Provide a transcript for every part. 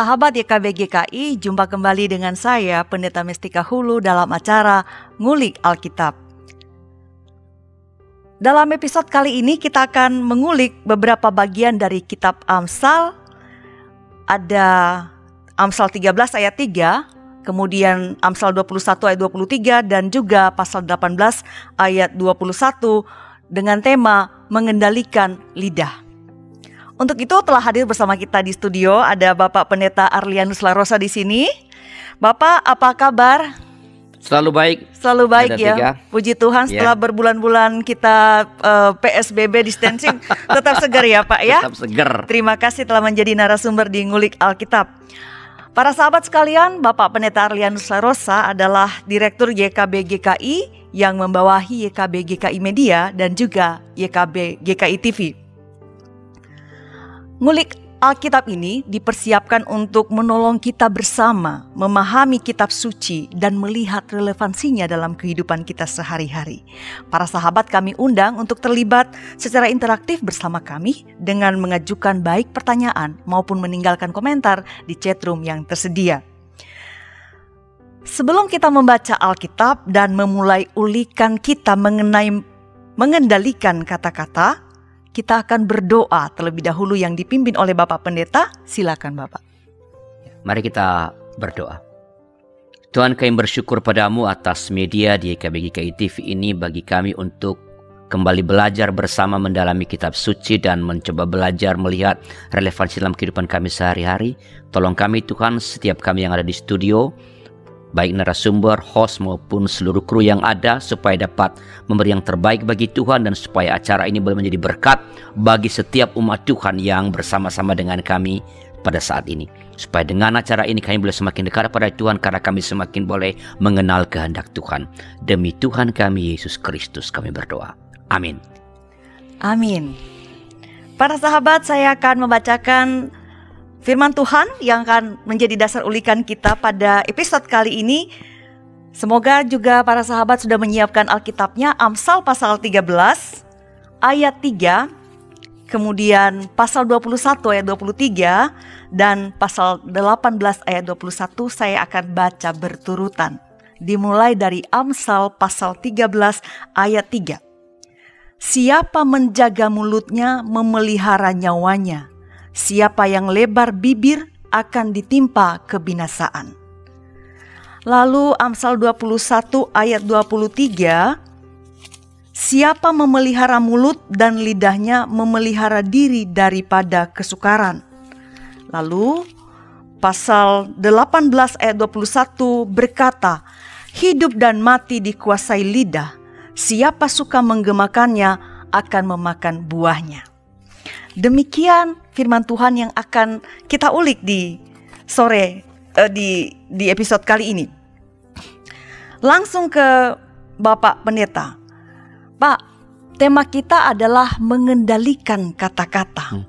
sahabat YKB GKI, jumpa kembali dengan saya Pendeta Mestika Hulu dalam acara Ngulik Alkitab. Dalam episode kali ini kita akan mengulik beberapa bagian dari kitab Amsal. Ada Amsal 13 ayat 3, kemudian Amsal 21 ayat 23 dan juga pasal 18 ayat 21 dengan tema mengendalikan lidah. Untuk itu telah hadir bersama kita di studio ada Bapak Pendeta Arlianus Larosa di sini. Bapak, apa kabar? Selalu baik. Selalu baik ya. Tiga. Puji Tuhan ya. setelah berbulan-bulan kita uh, eh, PSBB distancing tetap segar ya Pak ya. Tetap segar. Terima kasih telah menjadi narasumber di Ngulik Alkitab. Para sahabat sekalian, Bapak Pendeta Arlianus Larosa adalah Direktur YKB GKI yang membawahi YKB GKI Media dan juga YKB GKI TV. Ngulik Alkitab ini dipersiapkan untuk menolong kita bersama memahami kitab suci dan melihat relevansinya dalam kehidupan kita sehari-hari. Para sahabat kami undang untuk terlibat secara interaktif bersama kami dengan mengajukan baik pertanyaan maupun meninggalkan komentar di chatroom yang tersedia. Sebelum kita membaca Alkitab dan memulai ulikan kita mengenai mengendalikan kata-kata, kita akan berdoa terlebih dahulu yang dipimpin oleh Bapak Pendeta. Silakan Bapak. Mari kita berdoa. Tuhan kami bersyukur padamu atas media di KBGKI TV ini bagi kami untuk kembali belajar bersama mendalami kitab suci dan mencoba belajar melihat relevansi dalam kehidupan kami sehari-hari. Tolong kami Tuhan setiap kami yang ada di studio baik narasumber, host maupun seluruh kru yang ada supaya dapat memberi yang terbaik bagi Tuhan dan supaya acara ini boleh menjadi berkat bagi setiap umat Tuhan yang bersama-sama dengan kami pada saat ini. Supaya dengan acara ini kami boleh semakin dekat kepada Tuhan karena kami semakin boleh mengenal kehendak Tuhan. Demi Tuhan kami Yesus Kristus kami berdoa. Amin. Amin. Para sahabat, saya akan membacakan Firman Tuhan yang akan menjadi dasar ulikan kita pada episode kali ini. Semoga juga para sahabat sudah menyiapkan Alkitabnya Amsal pasal 13 ayat 3, kemudian pasal 21 ayat 23 dan pasal 18 ayat 21 saya akan baca berturutan. Dimulai dari Amsal pasal 13 ayat 3. Siapa menjaga mulutnya memelihara nyawanya Siapa yang lebar bibir akan ditimpa kebinasaan. Lalu Amsal 21 ayat 23 Siapa memelihara mulut dan lidahnya memelihara diri daripada kesukaran. Lalu pasal 18 ayat 21 berkata, Hidup dan mati dikuasai lidah, siapa suka menggemakannya akan memakan buahnya. Demikian firman Tuhan yang akan kita ulik di sore uh, di di episode kali ini. Langsung ke Bapak Pendeta. Pak, tema kita adalah mengendalikan kata-kata. Hmm.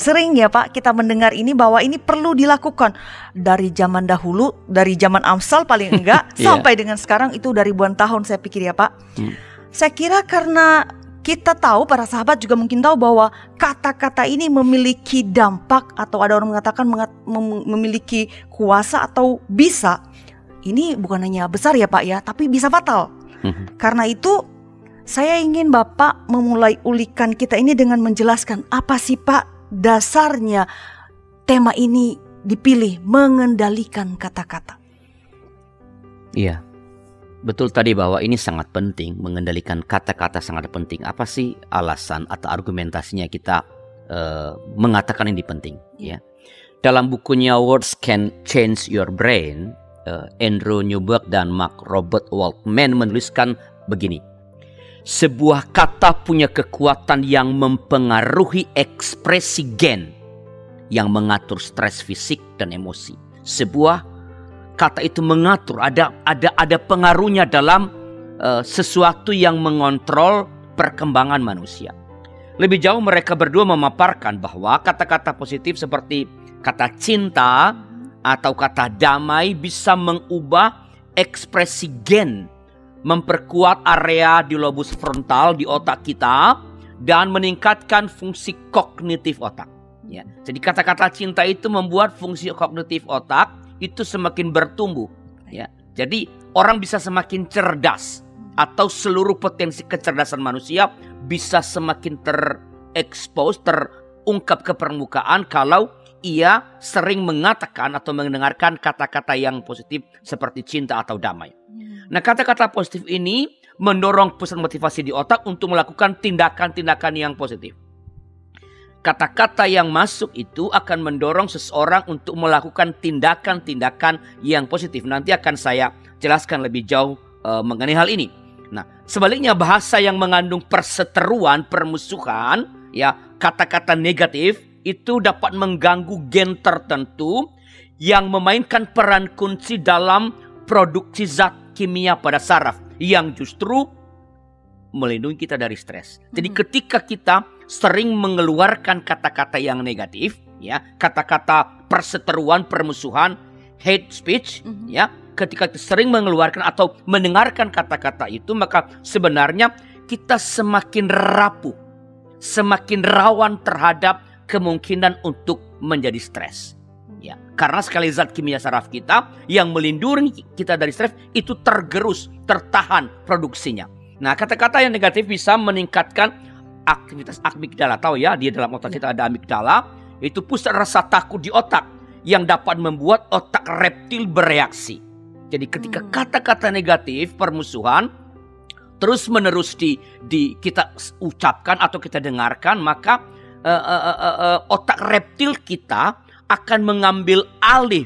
Sering ya Pak kita mendengar ini bahwa ini perlu dilakukan dari zaman dahulu, dari zaman Amsal paling enggak yeah. sampai dengan sekarang itu dari ribuan tahun saya pikir ya Pak. Hmm. Saya kira karena kita tahu para sahabat juga mungkin tahu bahwa kata-kata ini memiliki dampak atau ada orang mengatakan memiliki kuasa atau bisa. Ini bukan hanya besar ya Pak ya, tapi bisa fatal. Mhm. Karena itu saya ingin Bapak memulai ulikan kita ini dengan menjelaskan apa sih Pak dasarnya tema ini dipilih mengendalikan kata-kata. Iya. Betul tadi bahwa ini sangat penting, mengendalikan kata-kata sangat penting. Apa sih alasan atau argumentasinya kita uh, mengatakan ini penting? Ya, dalam bukunya Words Can Change Your Brain, uh, Andrew Newberg dan Mark Robert Waldman menuliskan begini: sebuah kata punya kekuatan yang mempengaruhi ekspresi gen yang mengatur stres fisik dan emosi. Sebuah kata itu mengatur, ada ada ada pengaruhnya dalam uh, sesuatu yang mengontrol perkembangan manusia. Lebih jauh mereka berdua memaparkan bahwa kata-kata positif seperti kata cinta atau kata damai bisa mengubah ekspresi gen, memperkuat area di lobus frontal di otak kita dan meningkatkan fungsi kognitif otak. Ya. Jadi kata-kata cinta itu membuat fungsi kognitif otak itu semakin bertumbuh. Ya. Jadi orang bisa semakin cerdas atau seluruh potensi kecerdasan manusia bisa semakin terekspos, terungkap ke permukaan kalau ia sering mengatakan atau mendengarkan kata-kata yang positif seperti cinta atau damai. Nah, kata-kata positif ini mendorong pusat motivasi di otak untuk melakukan tindakan-tindakan yang positif. Kata-kata yang masuk itu akan mendorong seseorang untuk melakukan tindakan-tindakan yang positif. Nanti akan saya jelaskan lebih jauh uh, mengenai hal ini. Nah, sebaliknya bahasa yang mengandung perseteruan, permusuhan, ya, kata-kata negatif itu dapat mengganggu gen tertentu yang memainkan peran kunci dalam produksi zat kimia pada saraf yang justru melindungi kita dari stres. Jadi hmm. ketika kita sering mengeluarkan kata-kata yang negatif, ya, kata-kata perseteruan, permusuhan, hate speech, mm -hmm. ya, ketika kita sering mengeluarkan atau mendengarkan kata-kata itu, maka sebenarnya kita semakin rapuh, semakin rawan terhadap kemungkinan untuk menjadi stres. Ya, karena sekali zat kimia saraf kita yang melindungi kita dari stres itu tergerus, tertahan produksinya. Nah, kata-kata yang negatif bisa meningkatkan aktivitas amigdala. Tahu ya, di dalam otak kita ada amigdala, itu pusat rasa takut di otak yang dapat membuat otak reptil bereaksi. Jadi ketika hmm. kata-kata hmm. negatif, permusuhan terus menerus di, di kita ucapkan atau kita dengarkan, maka uh, uh, uh, uh, otak reptil kita akan mengambil alih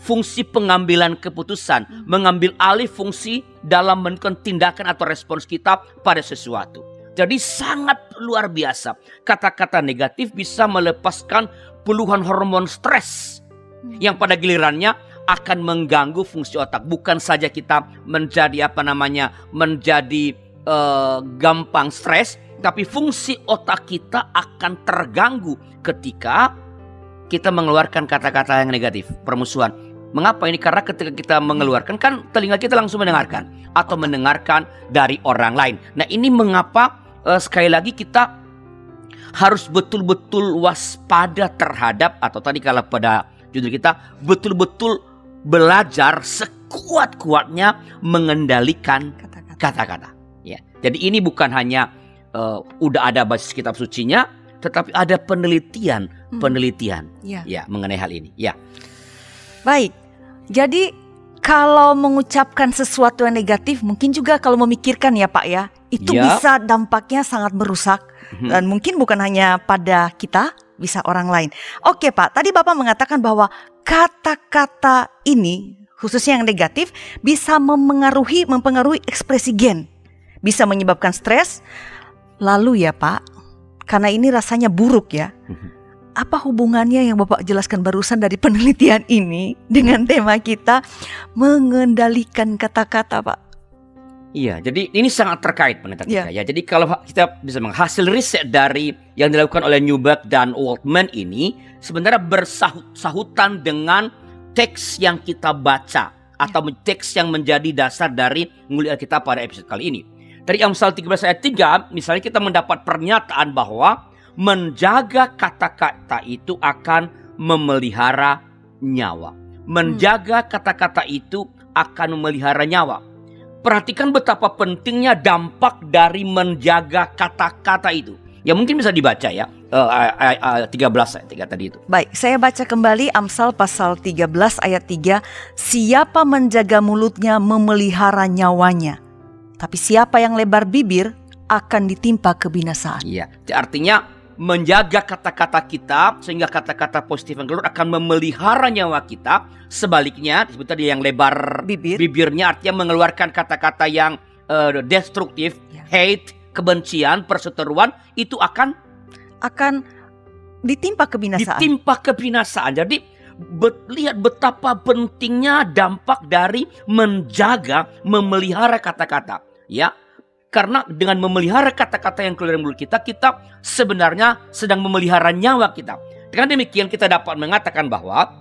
fungsi pengambilan keputusan, hmm. mengambil alih fungsi dalam melakukan tindakan atau respons kita pada sesuatu. Jadi sangat luar biasa. Kata-kata negatif bisa melepaskan puluhan hormon stres hmm. yang pada gilirannya akan mengganggu fungsi otak. Bukan saja kita menjadi apa namanya menjadi uh, gampang stres, tapi fungsi otak kita akan terganggu ketika kita mengeluarkan kata-kata yang negatif, permusuhan. Mengapa ini? Karena ketika kita mengeluarkan kan telinga kita langsung mendengarkan atau mendengarkan dari orang lain. Nah, ini mengapa uh, sekali lagi kita harus betul-betul waspada terhadap atau tadi kalau pada judul kita betul-betul belajar sekuat-kuatnya mengendalikan kata-kata. Ya. Jadi ini bukan hanya uh, udah ada basis kitab sucinya, tetapi ada penelitian, hmm. penelitian ya. ya mengenai hal ini. Ya. Baik. Jadi kalau mengucapkan sesuatu yang negatif mungkin juga kalau memikirkan ya Pak ya itu ya. bisa dampaknya sangat merusak hmm. dan mungkin bukan hanya pada kita, bisa orang lain. Oke Pak, tadi Bapak mengatakan bahwa kata-kata ini khususnya yang negatif bisa memengaruhi mempengaruhi ekspresi gen. Bisa menyebabkan stres. Lalu ya Pak, karena ini rasanya buruk ya. Hmm. Apa hubungannya yang Bapak jelaskan barusan dari penelitian ini dengan tema kita mengendalikan kata-kata, Pak? Iya, jadi ini sangat terkait penelitian yeah. kita ya. Jadi kalau kita bisa menghasil riset dari yang dilakukan oleh Newberg dan Waldman ini sebenarnya bersahutan dengan teks yang kita baca atau yeah. teks yang menjadi dasar dari nguliah kita pada episode kali ini. Dari Amsal 13 ayat 3 misalnya kita mendapat pernyataan bahwa menjaga kata-kata itu akan memelihara nyawa. Menjaga kata-kata itu akan memelihara nyawa Perhatikan betapa pentingnya dampak dari menjaga kata-kata itu. Ya mungkin bisa dibaca ya. Uh, uh, uh, 13 ayat 3 tadi itu. Baik, saya baca kembali Amsal pasal 13 ayat 3. Siapa menjaga mulutnya memelihara nyawanya. Tapi siapa yang lebar bibir akan ditimpa kebinasaan. Iya, artinya menjaga kata-kata kita sehingga kata-kata positif yang keluar akan memelihara nyawa kita. Sebaliknya disebut tadi yang lebar bibir bibirnya artinya mengeluarkan kata-kata yang uh, destruktif, ya. hate, kebencian, perseteruan itu akan akan ditimpa kebinasaan. Ditimpa kebinasaan. Jadi bet, lihat betapa pentingnya dampak dari menjaga, memelihara kata-kata. Ya, karena dengan memelihara kata-kata yang keluar dari mulut kita, kita sebenarnya sedang memelihara nyawa kita. Dengan demikian kita dapat mengatakan bahwa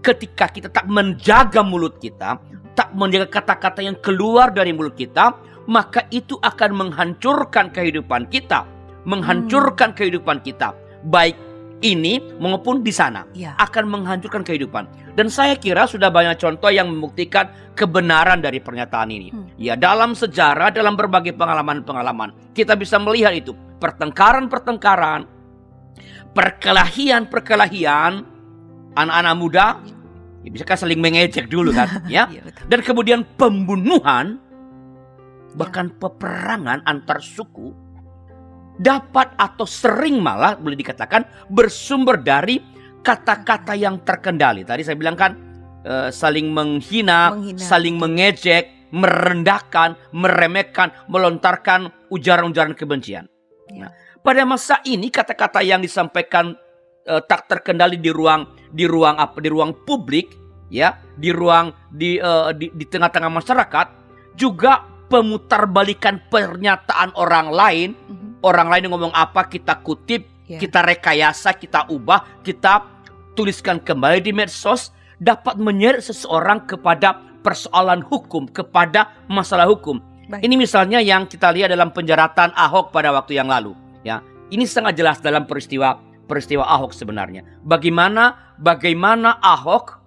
ketika kita tak menjaga mulut kita, tak menjaga kata-kata yang keluar dari mulut kita, maka itu akan menghancurkan kehidupan kita. Menghancurkan hmm. kehidupan kita. Baik ini maupun di sana Ya. akan menghancurkan kehidupan. Dan saya kira sudah banyak contoh yang membuktikan kebenaran dari pernyataan ini. Hmm. Ya, dalam sejarah, dalam berbagai pengalaman-pengalaman, kita bisa melihat itu pertengkaran-pertengkaran, perkelahian-perkelahian anak-anak muda ya, bisa kan saling mengejek dulu kan, ya. Iya. Dan kemudian pembunuhan bahkan peperangan antar suku dapat atau sering malah boleh dikatakan bersumber dari kata-kata yang terkendali. Tadi saya bilang kan eh, saling menghina, Menghina, saling mengejek, merendahkan, meremehkan, melontarkan ujaran-ujaran kebencian. Ya. Nah, pada masa ini kata-kata yang disampaikan eh, tak terkendali di ruang di ruang apa di ruang publik ya, di ruang di eh, di, di tengah-tengah masyarakat juga pemutarbalikan pernyataan orang lain, Mhm. Orang lain ngomong apa kita kutip, Ya. kita rekayasa, kita ubah, kita tuliskan kembali di medsos dapat menyeret seseorang kepada persoalan hukum, kepada masalah hukum. Baik. Ini misalnya yang kita lihat dalam penjaratan Ahok pada waktu yang lalu, ya. Ini sangat jelas dalam peristiwa peristiwa Ahok sebenarnya. Bagaimana bagaimana Ahok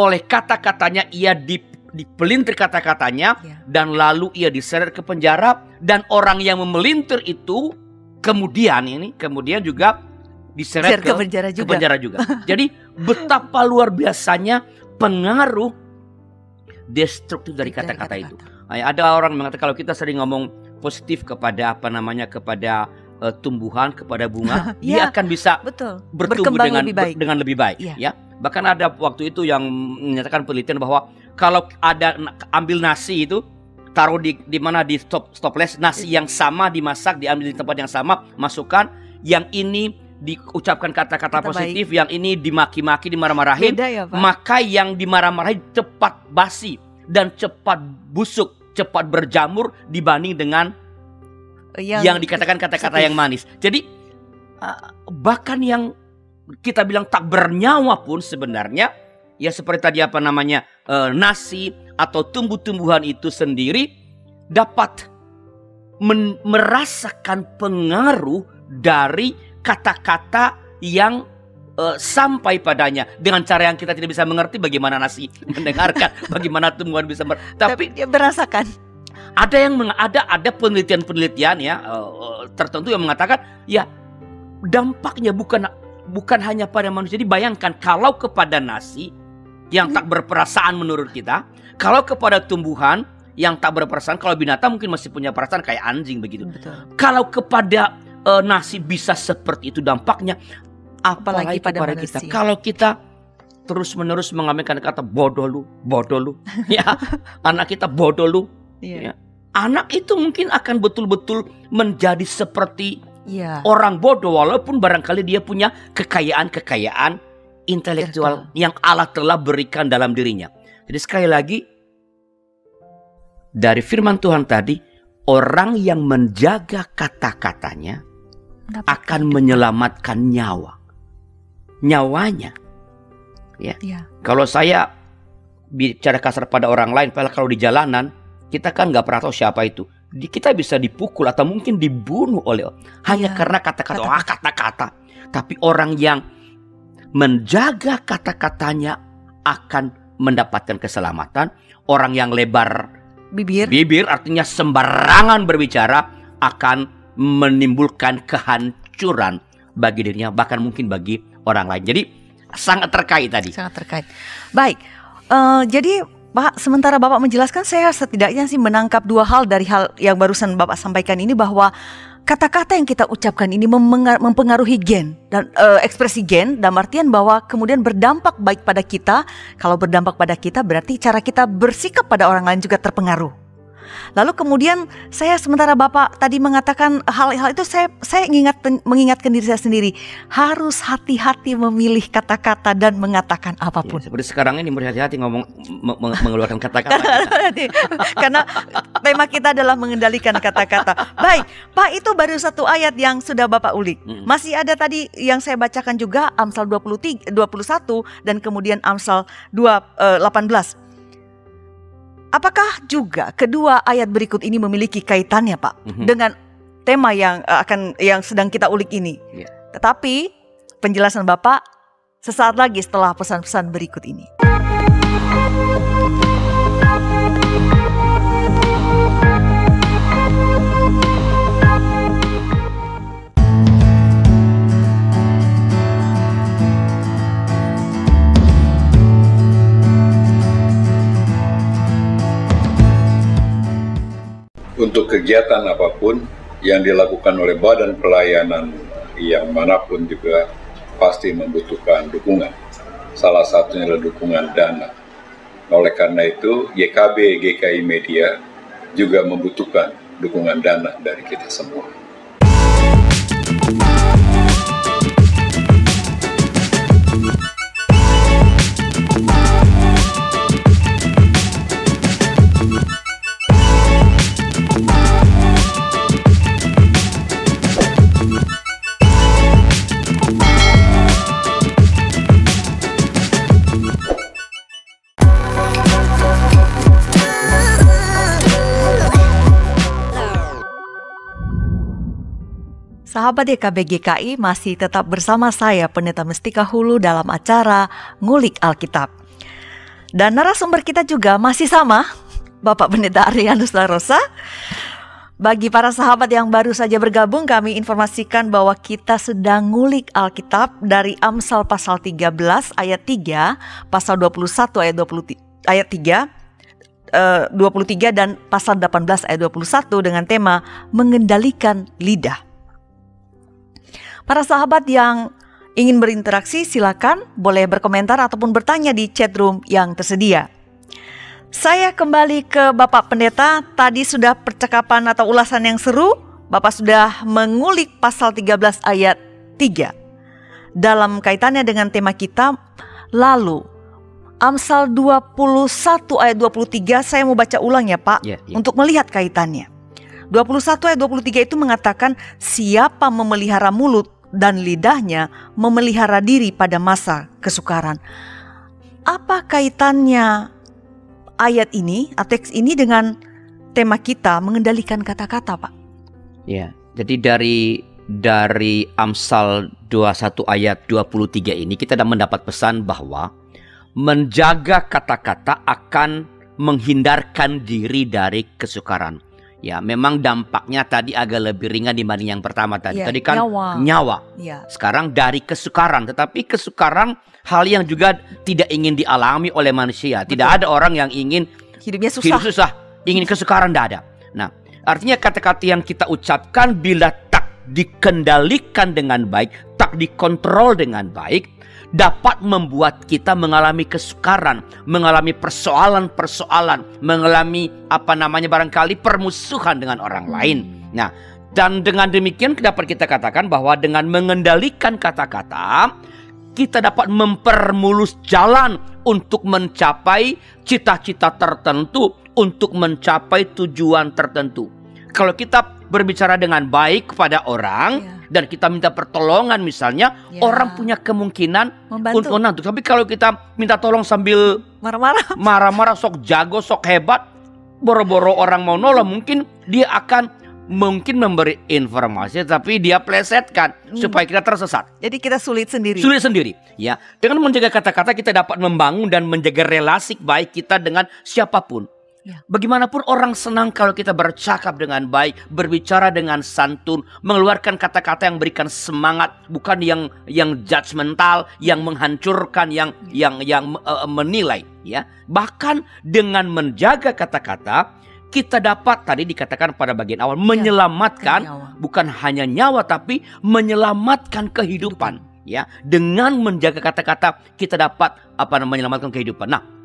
oleh kata-katanya ia di, dipelintir kata-katanya Ya. dan lalu ia diseret ke penjara dan orang yang memelintir itu kemudian ini kemudian juga diseret ke ke, penjara ke juga. penjara juga. Jadi betapa luar biasanya pengaruh destruktif dari kata-kata itu. Ay, Ada orang mengatakan kalau kita sering ngomong positif kepada apa namanya kepada eh, tumbuhan, kepada bunga, dia Ya. akan bisa Betul. bertumbuh Berkembang dengan lebih ber- baik. dengan lebih baik Iya. ya. Bahkan ada waktu itu yang menyatakan penelitian bahwa kalau ada ambil nasi itu taruh di di mana di stop stoples nasi Iya. yang sama dimasak diambil di tempat yang sama masukkan yang ini diucapkan kata-kata Kata positif yang ini dimaki-maki dimarah-marahin Beda ya, Pak? maka yang dimarah-marahin cepat basi dan cepat busuk cepat berjamur dibanding dengan yang, dikatakan kata-kata yang manis. Jadi uh, bahkan yang kita bilang tak bernyawa pun sebenarnya ya seperti tadi apa namanya uh, nasi atau tumbuh-tumbuhan itu sendiri dapat men- merasakan pengaruh dari kata-kata yang uh, sampai padanya dengan cara yang kita tidak bisa mengerti bagaimana nasi mendengarkan bagaimana tumbuhan bisa mer- tapi dia merasakan. ada yang meng- ada ada penelitian-penelitian ya eh, tertentu yang mengatakan ya dampaknya bukan bukan hanya pada manusia. Jadi bayangkan kalau kepada nasi yang tak berperasaan menurut kita, kalau kepada tumbuhan yang tak berperasaan, kalau binatang mungkin masih punya perasaan kayak anjing begitu. Betul. Kalau kepada eh, nasi bisa seperti itu dampaknya, apalagi, Apalagi pada kepada kita. Kalau kita terus menerus mengamalkan kata bodoh lu, bodoh lu, ya anak kita bodoh lu, Iya. Ya. anak itu mungkin akan betul-betul menjadi seperti Iya. orang bodoh walaupun barangkali dia punya kekayaan-kekayaan intelektual yang Allah telah berikan dalam dirinya. Jadi sekali lagi dari firman Tuhan tadi orang yang menjaga kata-katanya akan menyelamatkan nyawa. Nyawanya. Iya. Kalau saya bicara kasar pada orang lain, padahal kalau di jalanan kita kan nggak pernah tahu siapa itu. Di, kita bisa dipukul atau mungkin dibunuh oleh hanya Iya, karena kata-kata. kata-kata. Wah kata-kata. Tapi orang yang menjaga kata-katanya akan mendapatkan keselamatan. Orang yang lebar Bibir. bibir artinya sembarangan berbicara akan menimbulkan kehancuran bagi dirinya bahkan mungkin bagi orang lain. Jadi sangat terkait tadi. sangat terkait. Baik, eh, jadi Pak, sementara Bapak menjelaskan, saya setidaknya sih menangkap dua hal dari hal yang barusan Bapak sampaikan ini bahwa kata-kata yang kita ucapkan ini mempengaruhi gen dan eh, ekspresi gen dalam artian bahwa kemudian berdampak baik pada kita. Kalau berdampak pada kita berarti cara kita bersikap pada orang lain juga terpengaruh. Lalu kemudian saya sementara Bapak tadi mengatakan hal-hal itu saya saya mengingat mengingatkan diri saya sendiri harus hati-hati memilih kata-kata dan mengatakan Ya, apa pun. seperti sekarang ini berhati-hati ngomong me- me- mengeluarkan kata-kata. Karena tema kita adalah mengendalikan kata-kata. Baik, Pak itu baru satu ayat yang sudah Bapak ulik. Mm. Masih ada tadi yang saya bacakan juga Amsal 23 21 dan kemudian Amsal 2 eh, 18. Apakah juga kedua ayat berikut ini memiliki kaitannya, Pak, Mhm. dengan tema yang eh, akan yang sedang kita ulik ini? Iya. Tetapi penjelasan Bapak sesaat lagi setelah pesan-pesan berikut ini. Untuk kegiatan apa pun yang dilakukan oleh badan pelayanan yang mana pun juga pasti membutuhkan dukungan. Salah satunya adalah dukungan dana. Oleh karena itu, GKB GKI Media juga membutuhkan dukungan dana dari kita semua. Sahabat YKB GKI masih tetap bersama saya Pendeta Mestika Hulu dalam acara Ngulik Alkitab. Dan narasumber kita juga masih sama, Bapak Pendeta Arianus Larosa. Bagi para sahabat yang baru saja bergabung, kami informasikan bahwa kita sedang ngulik Alkitab dari Amsal pasal 13 ayat 3, pasal 21 ayat 20 ayat 3 23 eh, dan pasal 18 ayat 21 dengan tema mengendalikan lidah. Para sahabat yang ingin berinteraksi silakan boleh berkomentar ataupun bertanya di chat room yang tersedia. Saya kembali ke Bapak Pendeta, tadi sudah percakapan atau ulasan yang seru, Bapak sudah mengulik pasal 13 ayat 3. Dalam kaitannya dengan tema kita, lalu Amsal 21 ayat 23 saya mau baca ulang ya Pak, yeah, yeah. untuk melihat kaitannya. 21 ayat 23 itu mengatakan siapa memelihara mulut dan lidahnya memelihara diri pada masa kesukaran. Apa kaitannya ayat ini, teks ini dengan tema kita mengendalikan kata-kata, Pak? Ya, jadi dari dari Amsal 21 ayat 23 ini kita sudah mendapat pesan bahwa menjaga kata-kata akan menghindarkan diri dari kesukaran. Ya, memang dampaknya tadi agak lebih ringan dibanding yang pertama tadi. Ya, tadi kan nyawa. nyawa. Ya. Sekarang dari kesukaran, tetapi kesukaran hal yang juga tidak ingin dialami oleh manusia. Betul. Tidak ada orang yang ingin hidupnya susah. Hidup susah, ingin kesukaran tidak ada. Nah, artinya kata-kata yang kita ucapkan bila tak dikendalikan dengan baik, tak dikontrol dengan baik, dapat membuat kita mengalami kesukaran, mengalami persoalan-persoalan, mengalami apa namanya barangkali permusuhan dengan orang lain. Nah, dan dengan demikian dapat kita katakan bahwa dengan mengendalikan kata-kata, kita dapat mempermulus jalan untuk mencapai cita-cita tertentu, untuk mencapai tujuan tertentu. Kalau kita berbicara dengan baik kepada orang, yeah dan kita minta pertolongan misalnya, ya. orang punya kemungkinan untuk membantu. Tapi kalau kita minta tolong sambil marah-marah, marah-marah sok jago, sok hebat, boro-boro orang mau nolong, mungkin dia akan mungkin memberi informasi tapi dia plesetkan hmm. supaya kita tersesat. Jadi kita sulit sendiri. Sulit sendiri. Ya, dengan menjaga kata-kata kita dapat membangun dan menjaga relasi baik kita dengan siapa pun. Ya. Bagaimanapun orang senang kalau kita bercakap dengan baik, berbicara dengan santun, mengeluarkan kata-kata yang berikan semangat, bukan yang yang judgmental, yang menghancurkan, yang yang yang uh, menilai, ya. Bahkan dengan menjaga kata-kata, kita dapat tadi dikatakan pada bagian awal ya, menyelamatkan bukan hanya nyawa tapi menyelamatkan kehidupan, ya. Dengan menjaga kata-kata kita dapat apa namanya menyelamatkan kehidupan. Nah,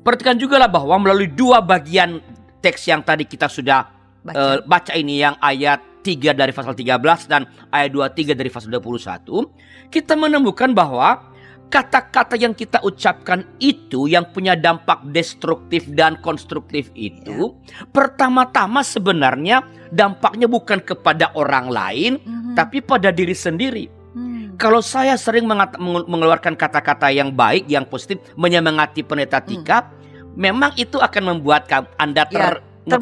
Perhatikan juga lah bahwa melalui dua bagian teks yang tadi kita sudah baca, uh, baca ini yang ayat 3 dari pasal 13 dan ayat 23 dari pasal 21, kita menemukan bahwa kata-kata yang kita ucapkan itu yang punya dampak destruktif dan konstruktif itu ya. pertama-tama sebenarnya dampaknya bukan kepada orang lain mm -hmm. tapi pada diri sendiri. Hmm. Kalau saya sering mengeluarkan kata-kata yang baik, yang positif, menyemangati pendeta Tika, hmm memang itu akan membuat Anda ter ya,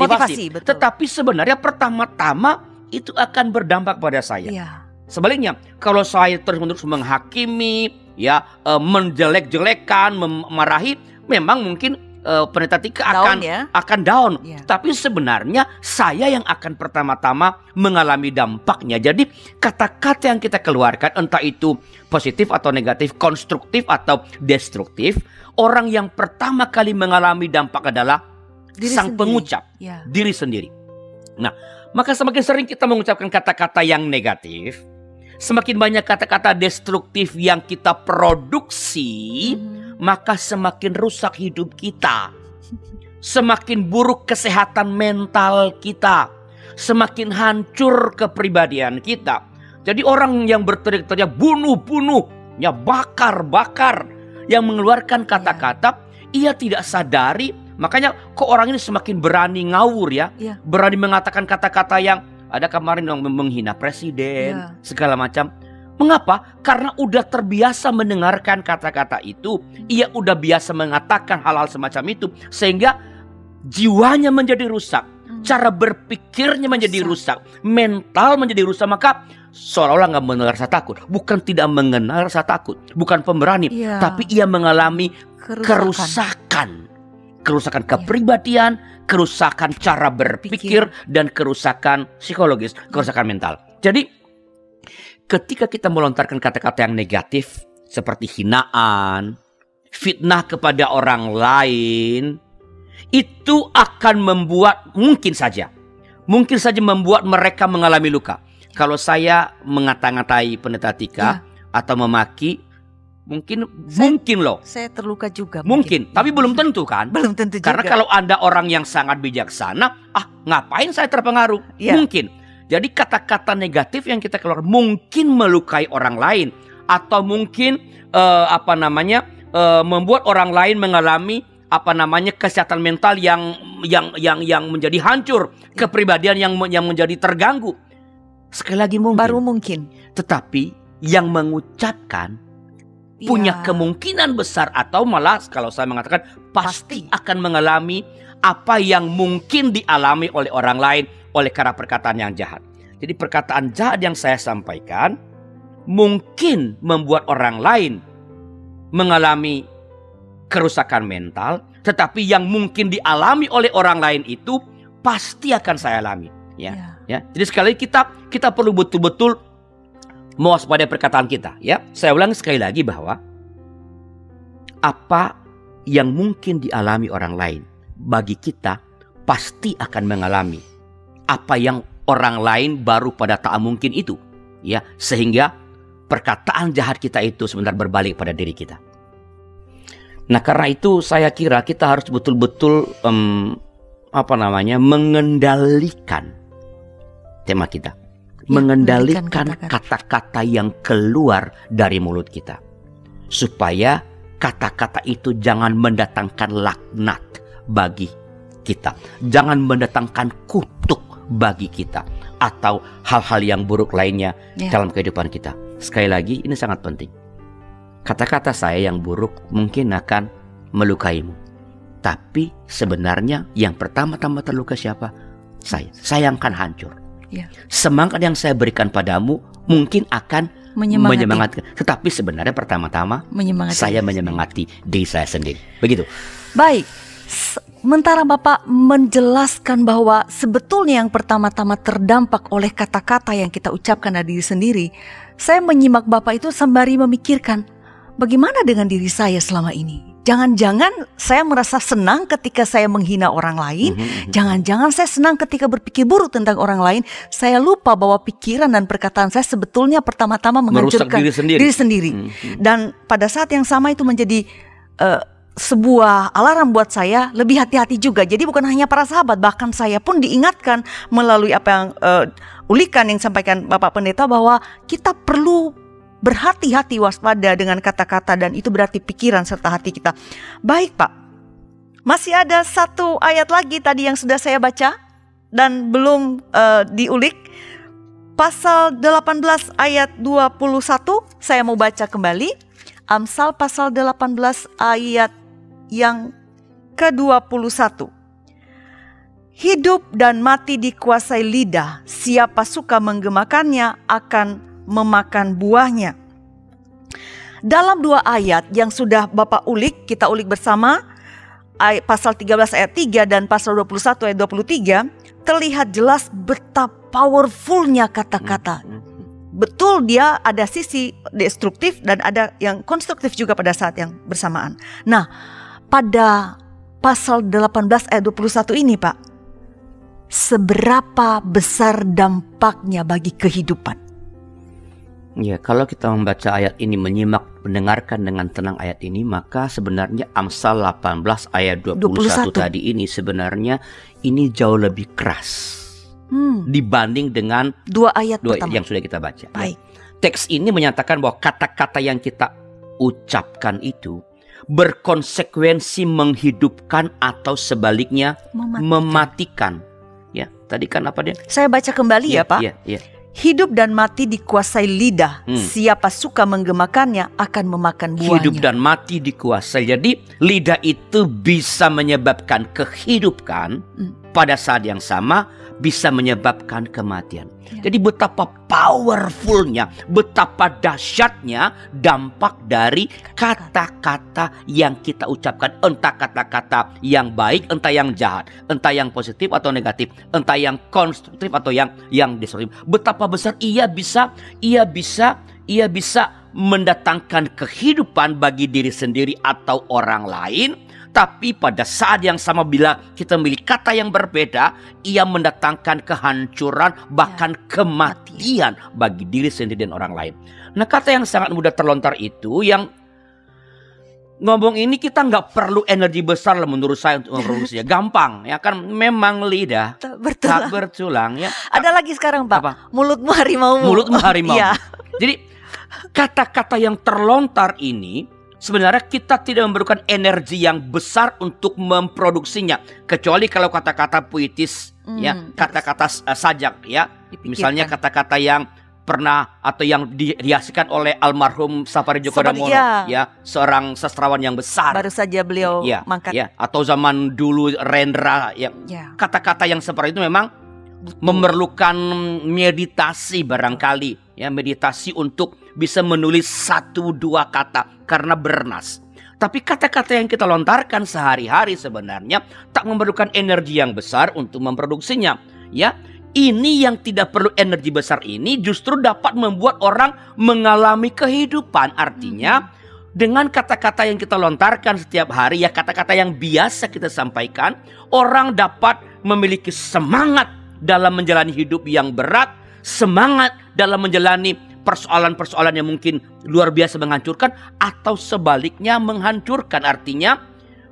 Betul. Tetapi sebenarnya pertama-tama itu akan berdampak pada saya. Ya. Sebaliknya, kalau saya terus-menerus menghakimi, ya, e, menjelek-jelekan, memarahi, memang mungkin e, pendeta Tika akan Down ya. akan down. Ya. Tapi sebenarnya saya yang akan pertama-tama mengalami dampaknya. Jadi kata-kata yang kita keluarkan entah itu positif atau negatif, konstruktif atau destruktif, orang yang pertama kali mengalami dampak adalah Diri sang sendiri. pengucap, Ya. diri sendiri. Nah, maka semakin sering kita mengucapkan kata-kata yang negatif, semakin banyak kata-kata destruktif yang kita produksi, Mhm. maka semakin rusak hidup kita. Semakin buruk kesehatan mental kita. Semakin hancur kepribadian kita. Jadi orang yang berteriak-teriak bunuh-bunuh, ya bakar-bakar, yang mengeluarkan kata-kata, ia tidak sadari. Makanya kok orang ini semakin berani ngawur ya. Iya. Berani mengatakan kata-kata yang ada kemarin yang menghina presiden, Iya. segala macam. Mengapa? Karena udah terbiasa mendengarkan kata-kata itu. Ia udah biasa mengatakan hal-hal semacam itu. Sehingga jiwanya menjadi rusak. Hmm. Cara berpikirnya menjadi rusak. Mental menjadi rusak. Maka seolah-olah nggak mengenal rasa takut. Bukan tidak mengenal rasa takut. Bukan pemberani. Iya. Tapi ia mengalami Kerusakan. kerusakan. Kerusakan kepribadian, kerusakan cara berpikir, dan kerusakan psikologis, kerusakan mental. Jadi ketika kita melontarkan kata-kata yang negatif seperti hinaan, fitnah kepada orang lain, itu akan membuat mungkin saja, mungkin saja membuat mereka mengalami luka. Kalau saya mengata-ngatai pendeta Tika atau memaki, mungkin Saya- mungkin loh, Saya terluka juga. mungkin, tapi belum tentu kan? Belum tentu Karena juga. kalau Anda orang yang sangat bijaksana, ah ngapain saya terpengaruh? Iya. Mungkin. Jadi kata-kata negatif yang kita keluar mungkin melukai orang lain atau mungkin eh, apa namanya eh, membuat orang lain mengalami apa namanya kesehatan mental yang yang yang yang menjadi hancur, kepribadian yang yang menjadi terganggu. Sekali lagi mungkin. baru mungkin Tetapi yang mengucapkan punya Iya. kemungkinan besar atau malah kalau saya mengatakan pasti, Pasti. akan mengalami apa yang mungkin dialami oleh orang lain oleh karena perkataan yang jahat. Jadi perkataan jahat yang saya sampaikan mungkin membuat orang lain mengalami kerusakan mental, tetapi yang mungkin dialami oleh orang lain itu pasti akan saya alami. Ya, Iya. ya. Jadi sekali kita kita perlu betul-betul mewaspadai perkataan kita. Ya, saya ulang sekali lagi bahwa apa yang mungkin dialami orang lain bagi kita pasti akan mengalami apa yang orang lain baru pada tak mungkin itu. Ya, sehingga perkataan jahat kita itu sebentar berbalik pada diri kita. Nah, karena itu saya kira kita harus betul-betul em, apa namanya mengendalikan tema kita, mengendalikan mengendalikan kata-kata yang keluar dari mulut kita, supaya kata-kata itu jangan mendatangkan laknat bagi kita, jangan mendatangkan kutuk bagi kita, atau hal-hal yang buruk lainnya Ya. dalam kehidupan kita. Sekali lagi, ini sangat penting. Kata-kata saya yang buruk mungkin akan melukaimu. Tapi sebenarnya yang pertama-tama terluka siapa? Saya. Saya yang akan hancur. Ya. Semangat yang saya berikan padamu mungkin akan menyemangati, menyemangatkan. Tetapi sebenarnya pertama-tama menyemangati saya menyemangati diri saya sendiri. Begitu. Baik, sementara Bapak menjelaskan bahwa sebetulnya yang pertama-tama terdampak oleh kata-kata yang kita ucapkan dari diri sendiri, saya menyimak Bapak itu sembari memikirkan bagaimana dengan diri saya selama ini. Jangan-jangan saya merasa senang ketika saya menghina orang lain, Mhm, mhm. Jangan-jangan saya senang ketika berpikir buruk tentang orang lain. Saya lupa bahwa pikiran dan perkataan saya sebetulnya pertama-tama Merusak menghancurkan diri sendiri. diri sendiri. Mhm. Dan pada saat yang sama itu menjadi eh, sebuah alarm buat saya lebih hati-hati juga. Jadi bukan hanya para sahabat, bahkan saya pun diingatkan melalui apa yang eh, ulikan yang disampaikan Bapak Pendeta bahwa kita perlu berhati-hati waspada dengan kata-kata dan itu berarti pikiran serta hati kita. Baik Pak, masih ada satu ayat lagi tadi yang sudah saya baca dan belum eh, diulik. Pasal 18 ayat 21 saya mau baca kembali. Amsal pasal 18 ayat yang ke-21. Hidup dan mati dikuasai lidah, siapa suka menggemakannya akan memakan buahnya. Dalam dua ayat yang sudah Bapak ulik, kita ulik bersama, pasal 13 ayat 3 dan pasal 21 ayat 23, terlihat jelas betapa powerfulnya kata-kata. Betul dia ada sisi destruktif dan ada yang konstruktif juga pada saat yang bersamaan. Nah, pada pasal 18 ayat 21 ini Pak, seberapa besar dampaknya bagi kehidupan? Ya, kalau kita membaca ayat ini, menyimak, mendengarkan dengan tenang ayat ini, maka sebenarnya Amsal 18 ayat 21, 21. tadi ini sebenarnya ini jauh lebih keras hmm. dibanding dengan dua ayat dua pertama. yang sudah kita baca. Ya. Baik. Teks ini menyatakan bahwa kata-kata yang kita ucapkan itu berkonsekuensi menghidupkan atau sebaliknya mematikan. mematikan. Ya, tadi kan apa dia? Saya baca kembali ya, ya Pak. Iya, iya. Hidup dan mati dikuasai lidah. Hmm. Siapa suka menggemakannya akan memakan buahnya. Hidup dan mati dikuasai. Jadi lidah itu bisa menyebabkan kehidupan hmm. pada saat yang sama bisa menyebabkan kematian. Ya. Jadi betapa powerfulnya, betapa dahsyatnya dampak dari kata-kata yang kita ucapkan. Entah kata-kata yang baik, entah yang jahat, entah yang positif atau negatif, entah yang konstruktif atau yang yang destruktif. Betapa besar ia bisa, ia bisa, ia bisa mendatangkan kehidupan bagi diri sendiri atau orang lain tapi pada saat yang sama bila kita memilih kata yang berbeda, ia mendatangkan kehancuran bahkan ya. kematian bagi diri sendiri dan orang lain. Nah kata yang sangat mudah terlontar itu yang ngomong ini kita nggak perlu energi besar lah menurut saya untuk memproduksinya. Gampang ya kan memang lidah tak bertulang. Tak bertulang ya. Ada lagi sekarang Pak. Apa? Mulutmu harimau. Mulutmu harimau. ya. Jadi kata-kata yang terlontar ini sebenarnya kita tidak memerlukan energi yang besar untuk memproduksinya. Kecuali kalau kata-kata puitis hmm, ya kata-kata uh, sajak ya. Dipikirkan. misalnya kata-kata yang pernah atau yang dihiasikan oleh almarhum Safari Djoko Damono ya. ya seorang sastrawan yang besar. Baru saja beliau ya, mangkat. ya atau zaman dulu Rendra ya. Kata-kata yang seperti itu memang Memerlukan meditasi barangkali ya meditasi untuk bisa menulis satu dua kata karena bernas. Tapi kata-kata yang kita lontarkan sehari-hari sebenarnya tak memerlukan energi yang besar untuk memproduksinya. Ya, ini yang tidak perlu energi besar ini justru dapat membuat orang mengalami kehidupan. Artinya, dengan kata-kata yang kita lontarkan setiap hari, ya kata-kata yang biasa kita sampaikan, orang dapat memiliki semangat dalam menjalani hidup yang berat, semangat dalam menjalani persoalan-persoalan yang mungkin luar biasa menghancurkan atau sebaliknya menghancurkan artinya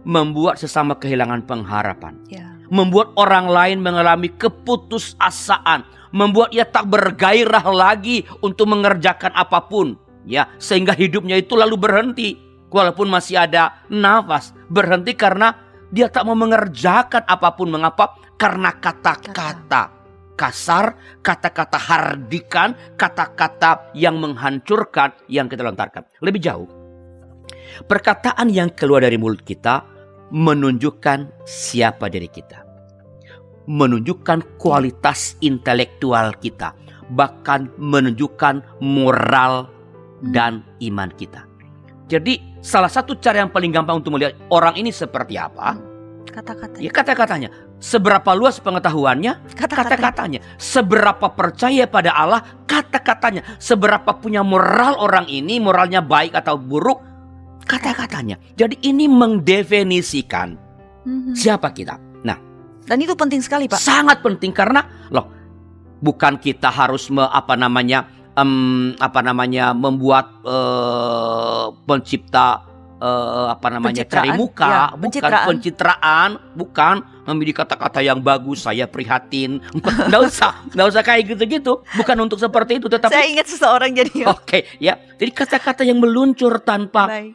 membuat sesama kehilangan pengharapan. Ya. Membuat orang lain mengalami keputusasaan, membuat ia tak bergairah lagi untuk mengerjakan apa pun, ya, sehingga hidupnya itu lalu berhenti walaupun masih ada nafas, berhenti karena dia tak mau mengerjakan apa pun. Mengapa? Karena kata-kata kasar, kata-kata hardikan, kata-kata yang menghancurkan yang kita lontarkan. Lebih jauh, perkataan yang keluar dari mulut kita menunjukkan siapa diri kita. Menunjukkan kualitas intelektual kita. Bahkan menunjukkan moral dan iman kita. Jadi salah satu cara yang paling gampang untuk melihat orang ini seperti apa. Kata-katanya. Ya kata-katanya. Seberapa luas pengetahuannya? Kata-katanya. Seberapa percaya pada Allah? Kata-katanya. Seberapa punya moral orang ini, moralnya baik atau buruk? Kata-katanya. Jadi ini mendefinisikan mm-hmm. siapa kita. Nah, dan itu penting sekali, Pak. Sangat penting karena loh, bukan kita harus me, apa namanya um, apa namanya membuat uh, pencipta uh, apa namanya cari muka, ya, bukan pencitraan, bukan memilih kata-kata yang bagus. Saya prihatin, nggak usah, nggak usah kayak gitu-gitu. Bukan untuk seperti itu, tetapi saya ingat seseorang jadi. Oke, okay, ya. Jadi kata-kata yang meluncur tanpa Baik.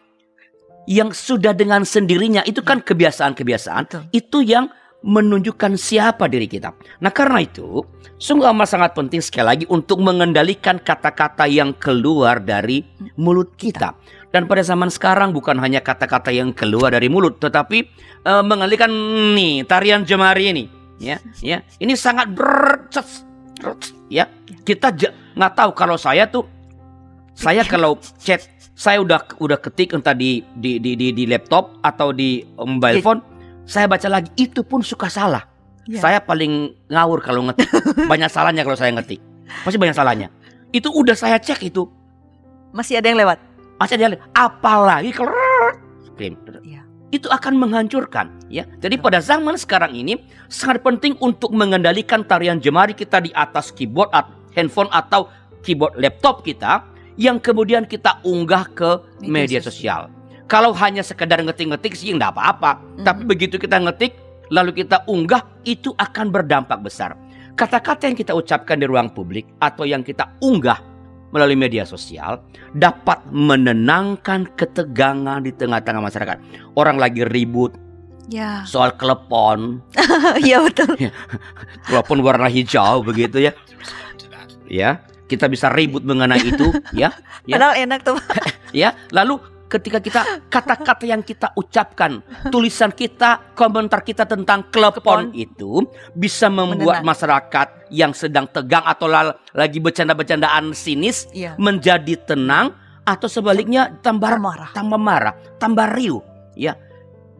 yang sudah dengan sendirinya itu kan kebiasaan-kebiasaan. Itu yang menunjukkan siapa diri kita. Nah karena itu sungguh amat sangat penting sekali lagi untuk mengendalikan kata-kata yang keluar dari mulut kita. Dan pada zaman sekarang bukan hanya kata-kata yang keluar dari mulut, tetapi uh, mengalihkan nih tarian jemari ini, ya, ya. Ini sangat ber ya. Kita nggak tahu kalau saya tuh saya kalau chat saya udah udah ketik entah di di di di, di laptop atau di mobile phone, saya baca lagi itu pun suka salah. Ya. Saya paling ngawur kalau ngetik. banyak salahnya kalau saya ngetik. Pasti banyak salahnya. Itu udah saya cek itu. Masih ada yang lewat. Masih ada yang lewat. Apalagi kalau ya. itu akan menghancurkan ya. Jadi pada zaman sekarang ini sangat penting untuk mengendalikan tarian jemari kita di atas keyboard handphone atau keyboard laptop kita yang kemudian kita unggah ke media, media sosial. Kalau hanya sekedar ngetik-ngetik sih enggak apa-apa. Mm-hmm. Tapi begitu kita ngetik lalu kita unggah itu akan berdampak besar. Kata-kata yang kita ucapkan di ruang publik atau yang kita unggah melalui media sosial dapat menenangkan ketegangan di tengah-tengah masyarakat. Orang lagi ribut, Ya. Soal klepon. Iya betul. klepon warna hijau begitu ya. Ya, kita bisa ribut mengenai itu ya. ya. Padahal enak tuh. ya, lalu ketika kita kata-kata yang kita ucapkan, tulisan kita, komentar kita tentang klepon itu bisa membuat Menenang. masyarakat yang sedang tegang atau lagi bercanda-bercandaan sinis ya. menjadi tenang atau sebaliknya tambah marah, tambah marah, tambah riuh, ya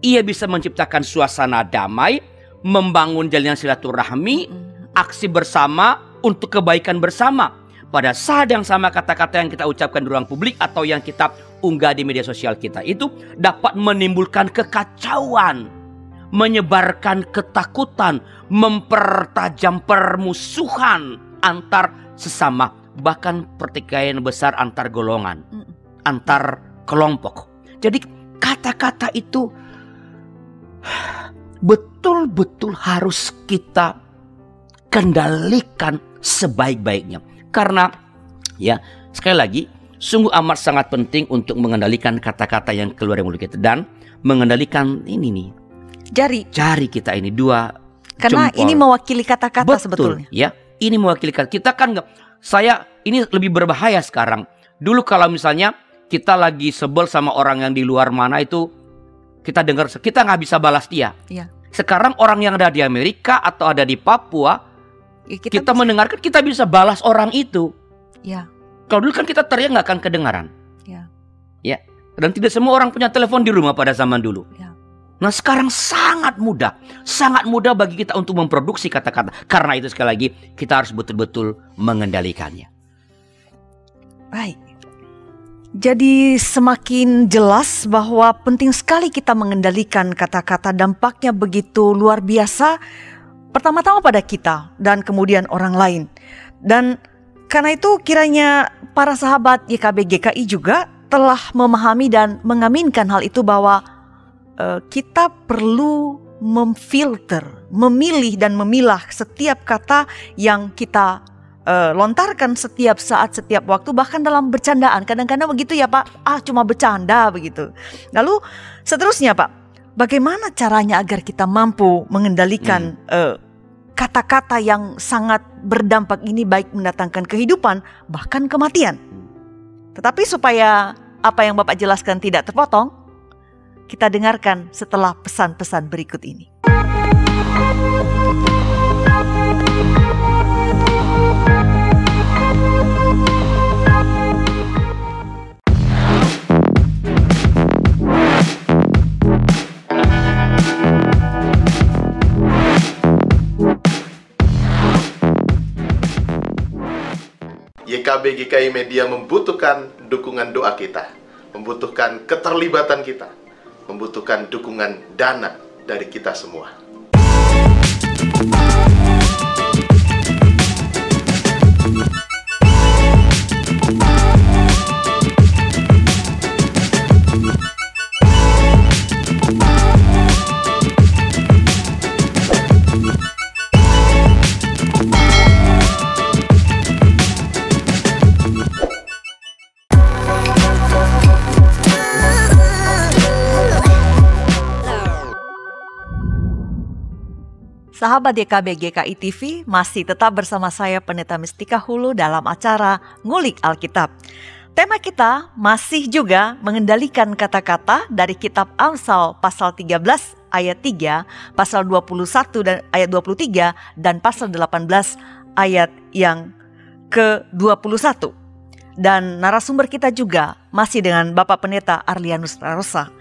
ia bisa menciptakan suasana damai, membangun jalinan silaturahmi, aksi bersama untuk kebaikan bersama. Pada saat yang sama kata-kata yang kita ucapkan di ruang publik atau yang kita unggah di media sosial kita itu dapat menimbulkan kekacauan, menyebarkan ketakutan, mempertajam permusuhan antar sesama, bahkan pertikaian besar antar golongan, antar kelompok. Jadi kata-kata itu betul-betul harus kita kendalikan sebaik-baiknya. Karena ya, sekali lagi sungguh amat sangat penting untuk mengendalikan kata-kata yang keluar dari mulut kita dan mengendalikan ini nih. Jari. Jari kita ini dua Karena jempol. ini mewakili kata-kata sebetulnya. Ya, ini mewakili kata. Kita kan nggak saya ini lebih berbahaya sekarang. Dulu kalau misalnya kita lagi sebel sama orang yang di luar mana itu kita dengar kita nggak bisa balas dia. Ya. Sekarang orang yang ada di Amerika atau ada di Papua, ya, kita, kita bisa... mendengarkan kita bisa balas orang itu. Ya. Kalau dulu kan kita teriak nggak akan kedengaran. Ya. Ya. Dan tidak semua orang punya telepon di rumah pada zaman dulu. Ya. Nah sekarang sangat mudah, sangat mudah bagi kita untuk memproduksi kata-kata. Karena itu sekali lagi kita harus betul-betul mengendalikannya. Baik. Jadi semakin jelas bahwa penting sekali kita mengendalikan kata-kata dampaknya begitu luar biasa pertama-tama pada kita dan kemudian orang lain. Dan karena itu kiranya para sahabat YKB GKI juga telah memahami dan mengaminkan hal itu bahwa uh, kita perlu memfilter, memilih dan memilah setiap kata yang kita uh, lontarkan setiap saat, setiap waktu, bahkan dalam bercandaan. Kadang-kadang begitu ya Pak, ah cuma bercanda begitu. Lalu seterusnya Pak, bagaimana caranya agar kita mampu mengendalikan hmm. uh, kata-kata yang sangat berdampak ini baik mendatangkan kehidupan bahkan kematian. Tetapi supaya apa yang Bapak jelaskan tidak terpotong, kita dengarkan setelah pesan-pesan berikut ini. YKB GKI Media membutuhkan dukungan doa kita, membutuhkan keterlibatan kita, membutuhkan dukungan dana dari kita semua. Sahabat YKB GKI TV masih tetap bersama saya Pendeta Mistika Hulu dalam acara Ngulik Alkitab. Tema kita masih juga mengendalikan kata-kata dari kitab Amsal pasal 13 ayat 3, pasal 21 dan ayat 23 dan pasal 18 ayat yang ke-21. Dan narasumber kita juga masih dengan Bapak Pendeta Arlianus Rarosa.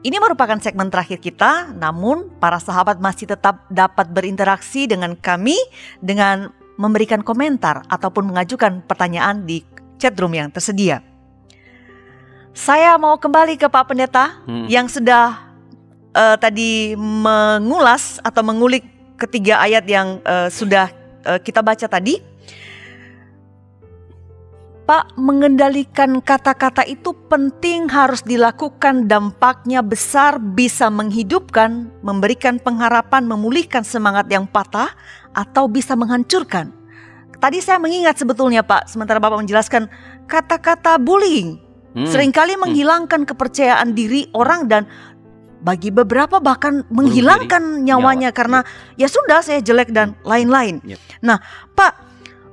Ini merupakan segmen terakhir kita, namun para sahabat masih tetap dapat berinteraksi dengan kami dengan memberikan komentar ataupun mengajukan pertanyaan di chatroom yang tersedia. Saya mau kembali ke Pak Pendeta Hmm. yang sudah eh, tadi mengulas atau mengulik ketiga ayat yang eh, sudah eh, kita baca tadi. Pak, mengendalikan kata-kata itu penting harus dilakukan dampaknya besar bisa menghidupkan, memberikan pengharapan, memulihkan semangat yang patah atau bisa menghancurkan. Tadi saya mengingat sebetulnya Pak, sementara Bapak menjelaskan kata-kata bullying Hmm. sering kali menghilangkan kepercayaan diri orang dan bagi beberapa bahkan menghilangkan nyawanya nyawa, karena ya sudah saya jelek dan lain-lain. Yep. Nah, Pak,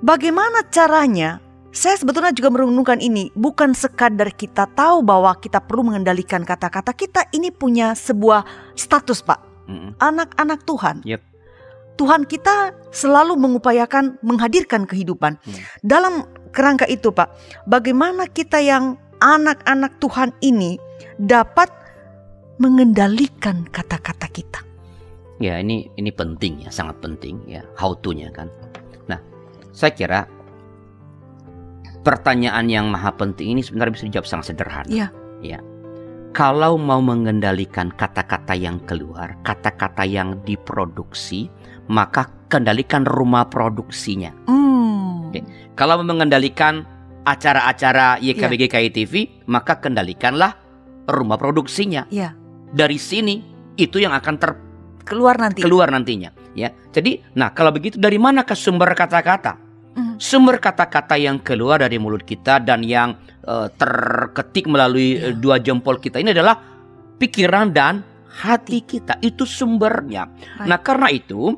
bagaimana caranya? Saya sebetulnya juga merenungkan ini, bukan sekadar kita tahu bahwa kita perlu mengendalikan kata-kata kita, ini punya sebuah status, Pak. Mm-mm. Anak-anak Tuhan. Yep. Tuhan kita selalu mengupayakan menghadirkan kehidupan. Hmm. Dalam kerangka itu, Pak, bagaimana kita yang anak-anak Tuhan ini dapat mengendalikan kata-kata kita? Ya ini ini penting ya, sangat penting ya, how to-nya kan. Nah, saya kira pertanyaan yang maha penting ini sebenarnya bisa dijawab sangat sederhana. Iya. Ya. Kalau mau mengendalikan kata-kata yang keluar, kata-kata yang diproduksi, maka kendalikan rumah produksinya. Hmm. Oke. Kalau mau mengendalikan acara-acara YKBGKI TV, maka kendalikanlah rumah produksinya. Iya. Dari sini itu yang akan ter Keluar nanti. keluar nantinya ya. Jadi nah kalau begitu dari mana ke sumber kata-kata? Hmm. Sumber kata-kata yang keluar dari mulut kita dan yang eh, terketik melalui Iya. eh, dua jempol kita ini adalah pikiran dan hati kita. Itu sumbernya. Right. Nah, karena itu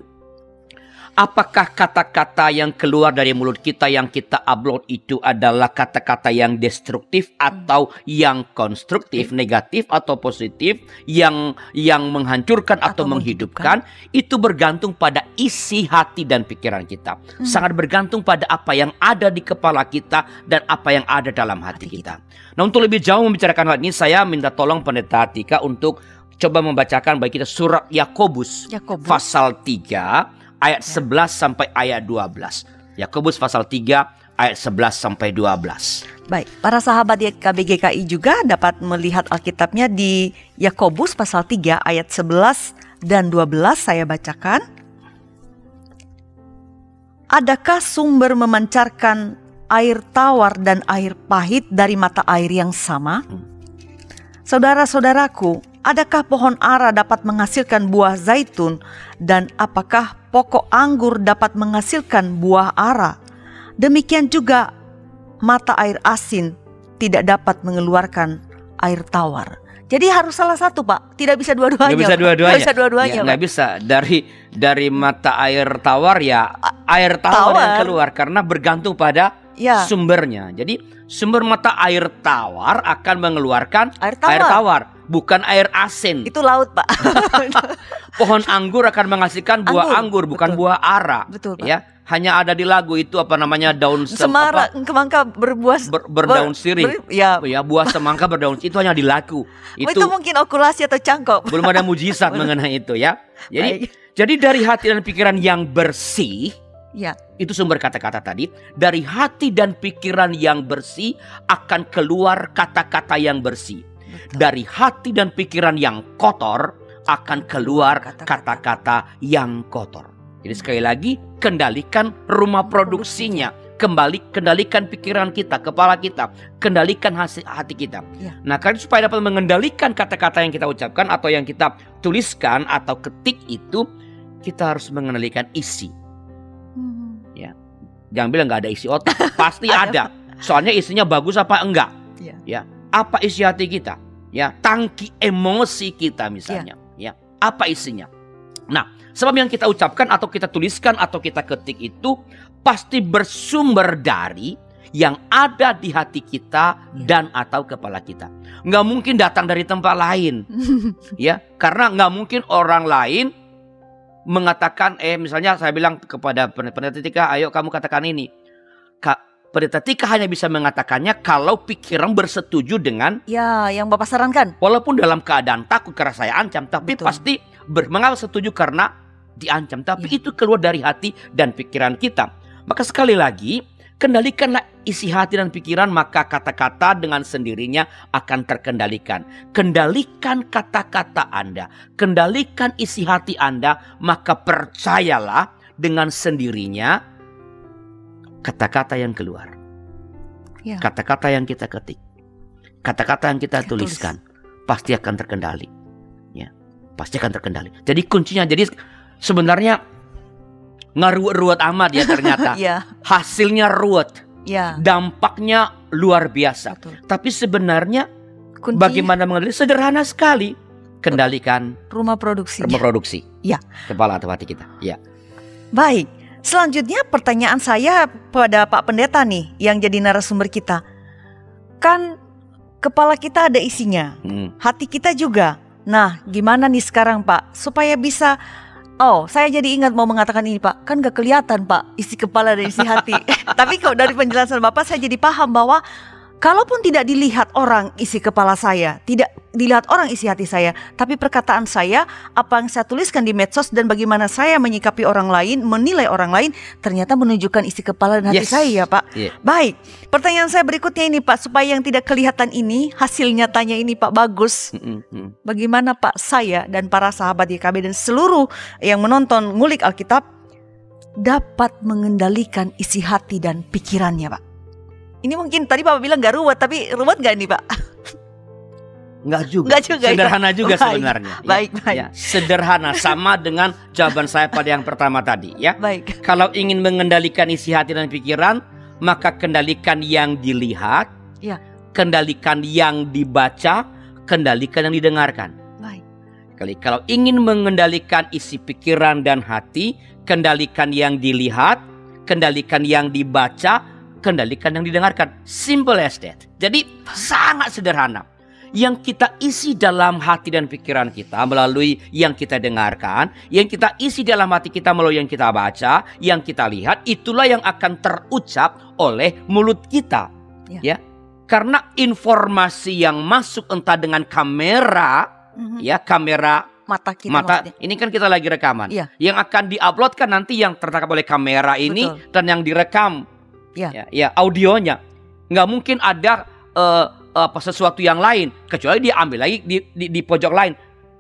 Apakah kata-kata yang keluar dari mulut kita yang kita upload itu adalah kata-kata yang destruktif atau yang konstruktif, negatif atau positif, yang yang menghancurkan atau, Atau menghidupkan, itu bergantung pada isi hati dan pikiran kita. Hmm. Sangat bergantung pada apa yang ada di kepala kita dan apa yang ada dalam hati, Hati kita. Nah, untuk lebih jauh membicarakan hal ini, saya minta tolong pendeta Atika untuk coba membacakan bagi kita surat Yakobus Yakobus. pasal 3 ayat 11 sampai ayat 12. Yakobus pasal 3 ayat 11 sampai 12. Baik, para sahabat KBGKI juga dapat melihat Alkitabnya di Yakobus pasal 3 ayat 11 dan 12 saya bacakan. Adakah sumber memancarkan air tawar dan air pahit dari mata air yang sama? Saudara-saudaraku, adakah pohon ara dapat menghasilkan buah zaitun dan apakah pokok anggur dapat menghasilkan buah ara? Demikian juga mata air asin tidak dapat mengeluarkan air tawar. Jadi harus salah satu, Pak. Tidak bisa dua-duanya. Nggak bisa dua-duanya. Nggak bisa dua-duanya, Ya, bisa dari dari mata air tawar ya air tawar, yang tawar. keluar karena bergantung pada Ya. sumbernya. Jadi sumber mata air tawar akan mengeluarkan Air tawar. air tawar, bukan air asin. Itu laut, Pak. Pohon anggur akan menghasilkan buah Anggur, anggur, bukan betul. buah ara. Betul, Pak. Ya, hanya ada di lagu itu apa namanya daun sem- Semara apa, kemangka berbuah ber- berdaun sirih. ber- ya. ya buah semangka berdaun itu hanya di lagu. itu, Itu mungkin okulasi atau cangkok. belum ada mujizat mengenai itu ya. Jadi Baik. jadi dari hati dan pikiran yang bersih Ya. itu sumber kata-kata tadi. Dari hati dan pikiran yang bersih akan keluar kata-kata yang bersih. betul. Dari hati dan pikiran yang kotor akan keluar kata-kata yang kotor. Jadi sekali lagi kendalikan rumah produksinya. Kembali kendalikan pikiran kita, kepala kita, kendalikan hati kita. Ya. Nah, karena supaya dapat mengendalikan kata-kata yang kita ucapkan atau yang kita tuliskan atau ketik itu, kita harus mengendalikan isi. Jangan bilang nggak ada isi otak, pasti Ada. Soalnya isinya bagus apa enggak? Iya. Ya, apa isi hati kita? Ya, tangki emosi kita misalnya. Ya, apa isinya? Nah, sebab yang kita ucapkan atau kita tuliskan atau kita ketik itu pasti bersumber dari yang ada di hati kita Ya. dan atau kepala kita. Nggak mungkin datang dari tempat lain, ya, karena nggak mungkin orang lain mengatakan, eh misalnya saya bilang kepada pendeta Tika, ayo kamu katakan ini. Ka- Pendeta Tika hanya bisa mengatakannya kalau pikiran bersetuju dengan Ya, yang Bapak sarankan. walaupun dalam keadaan takut karena saya ancam, tapi Betul. pasti ber, mengapa setuju karena diancam. Tapi Ya. itu keluar dari hati dan pikiran kita. Maka sekali lagi, kendalikanlah isi hati dan pikiran, maka kata-kata dengan sendirinya akan terkendalikan. Kendalikan kata-kata Anda, kendalikan isi hati Anda, maka percayalah dengan sendirinya kata-kata yang keluar. Ya. Kata-kata yang kita ketik. Kata-kata yang kita tulis. tuliskan pasti akan terkendali. Ya, pasti akan terkendali. Jadi kuncinya jadi sebenarnya ngaruat-ruat amat ya ternyata. Ya, Hasilnya ruwet, ya. dampaknya luar biasa. Betul. Tapi sebenarnya Kuncinya bagaimana mengendali sederhana sekali. Kendalikan rumah produksi. reproduksi. Ya. Kepala atau hati kita. Ya. Baik, selanjutnya pertanyaan saya pada Pak Pendeta nih yang jadi narasumber kita. Kan kepala kita ada isinya, Hmm. hati kita juga. Nah, gimana nih sekarang Pak supaya bisa Oh, saya jadi ingat mau mengatakan ini Pak, kan gak kelihatan Pak isi kepala dan isi hati. Tapi kok dari penjelasan Bapak saya jadi paham bahwa kalaupun tidak dilihat orang isi kepala saya, tidak dilihat orang isi hati saya, tapi perkataan saya, apa yang saya tuliskan di medsos dan bagaimana saya menyikapi orang lain, menilai orang lain, ternyata menunjukkan isi kepala dan hati Yes. saya ya Pak. Iya. Baik, pertanyaan saya berikutnya ini Pak, supaya yang tidak kelihatan ini, hasil nyatanya ini Pak bagus. Mm. Bagaimana Pak saya dan para sahabat YKB dan seluruh yang menonton ngulik Alkitab dapat mengendalikan isi hati dan pikirannya Pak. Ini mungkin tadi Bapak bilang gak ruwet, tapi ruwet gak ini Pak? Enggak juga. Enggak juga, ya. Sederhana juga Baik, sebenarnya. Ya. baik, baik. Ya, sederhana sama dengan jawaban saya pada yang pertama tadi ya. Baik, Kalau ingin mengendalikan isi hati dan pikiran, maka kendalikan yang dilihat, Ya. kendalikan yang dibaca, kendalikan yang didengarkan. baik, Kali kalau ingin mengendalikan isi pikiran dan hati, kendalikan yang dilihat, kendalikan yang dibaca, kendalikan yang didengarkan. Simple as that. Jadi sangat sederhana. Yang kita isi dalam hati dan pikiran kita melalui yang kita dengarkan, yang kita isi dalam hati kita melalui yang kita baca, yang kita lihat, itulah yang akan terucap oleh mulut kita. Ya. ya. Karena informasi yang masuk entah dengan kamera, Mhm. ya kamera mata kita mata maksudnya. ini kan kita lagi rekaman Iya. yang akan diupload kan nanti yang tertangkap oleh kamera ini Betul. dan yang direkam Iya. ya, ya audionya. Nggak mungkin ada eh, apa sesuatu yang lain kecuali dia ambil lagi di, di, di pojok lain.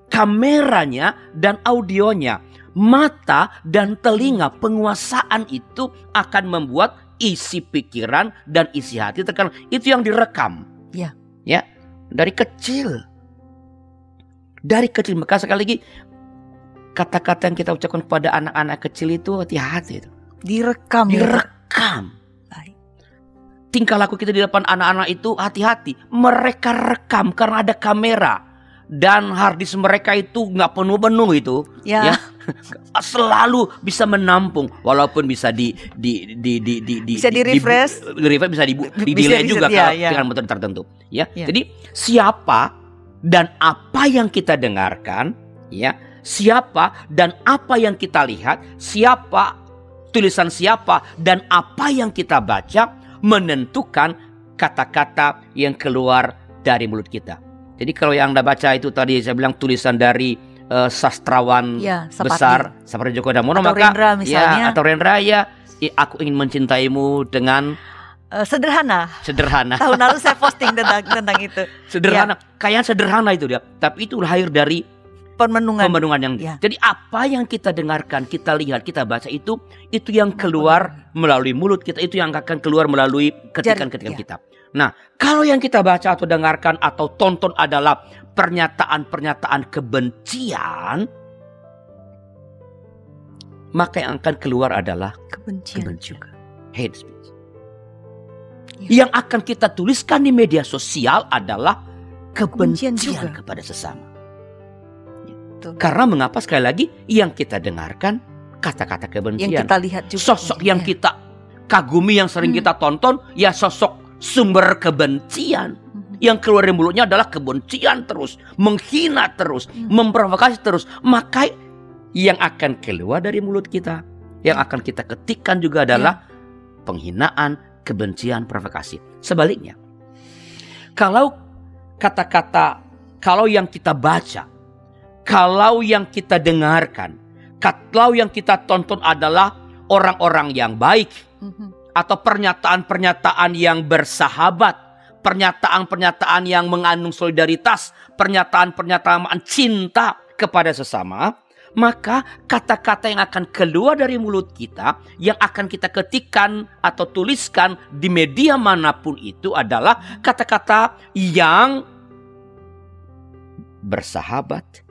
Kameranya dan audionya mata dan telinga penguasaan itu akan membuat isi pikiran dan isi hati terkadang itu yang direkam. Iya. ya dari kecil. Dari kecil. Maka sekali lagi kata-kata yang kita ucapkan kepada anak-anak kecil itu hati-hati itu. Direkam ya direkam. Tingkah laku kita di depan anak-anak itu hati-hati mereka rekam karena ada kamera dan harddisk mereka itu nggak penuh-penuh itu Ya, Ya. selalu bisa menampung walaupun bisa di di di di di, di Bisa di-refresh. di, refresh bisa di Bisa di delay juga ya, kalau ya. dengan metode tertentu ya. Ya. Jadi siapa dan apa yang kita dengarkan ya, siapa dan apa yang kita lihat, siapa tulisan siapa dan apa yang kita baca menentukan kata-kata yang keluar dari mulut kita. Jadi kalau yang Anda baca itu tadi saya bilang tulisan dari eh, sastrawan ya, Sapati. besar seperti Joko Damono Atau maka Rendra misalnya. ya atau Rendra ya aku ingin mencintaimu dengan Eh, sederhana. sederhana Tahun lalu saya posting tentang tentang itu. sederhana Iya. kayak sederhana itu dia tapi itu lahir dari Pemenungan. pembenungan yang Ya. jadi apa yang kita dengarkan kita lihat kita baca itu itu yang keluar melalui mulut kita itu yang akan keluar melalui ketikan-ketikan ya. kita nah kalau yang kita baca atau dengarkan atau tonton adalah pernyataan-pernyataan kebencian maka yang akan keluar adalah kebencian, Kebencian. juga. hate speech. Ya. Yang akan kita tuliskan di media sosial adalah Kebencian kebencian, juga. kepada sesama. Betul. Karena mengapa sekali lagi yang kita dengarkan kata-kata kebencian. Yang kita lihat juga. sosok yang Ya. kita kagumi yang sering Hmm. kita tonton ya sosok sumber kebencian. Mhm. Yang keluar dari mulutnya adalah kebencian terus, menghina terus, Hmm. memprovokasi terus. Maka yang akan keluar dari mulut kita, yang Ya. akan kita ketikkan juga adalah penghinaan, kebencian, provokasi. Sebaliknya, kalau kata-kata, kalau yang kita baca, kalau yang kita dengarkan, kalau yang kita tonton adalah orang-orang yang baik, Mhm. atau pernyataan-pernyataan yang bersahabat, pernyataan-pernyataan yang mengandung solidaritas, pernyataan-pernyataan cinta kepada sesama, maka kata-kata yang akan keluar dari mulut kita, yang akan kita ketikkan atau tuliskan di media mana pun itu adalah kata-kata yang bersahabat.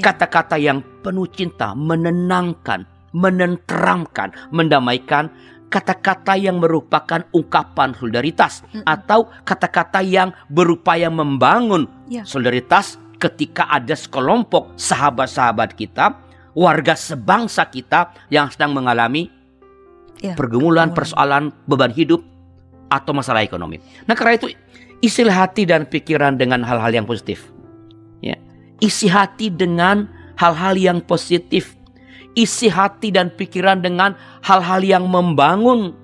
Kata-kata yang penuh cinta, menenangkan, menenteramkan, mendamaikan, kata-kata yang merupakan ungkapan solidaritas Mm-mm. atau kata-kata yang berupaya membangun Ya. solidaritas ketika ada sekelompok sahabat-sahabat kita, warga sebangsa kita yang sedang mengalami Ya, pergumulan, pergumulan. persoalan, beban hidup atau masalah ekonomi. Nah, karena itu isilah hati dan pikiran dengan hal-hal yang positif. Isi hati dengan hal-hal yang positif. Isi hati dan pikiran dengan hal-hal yang membangun.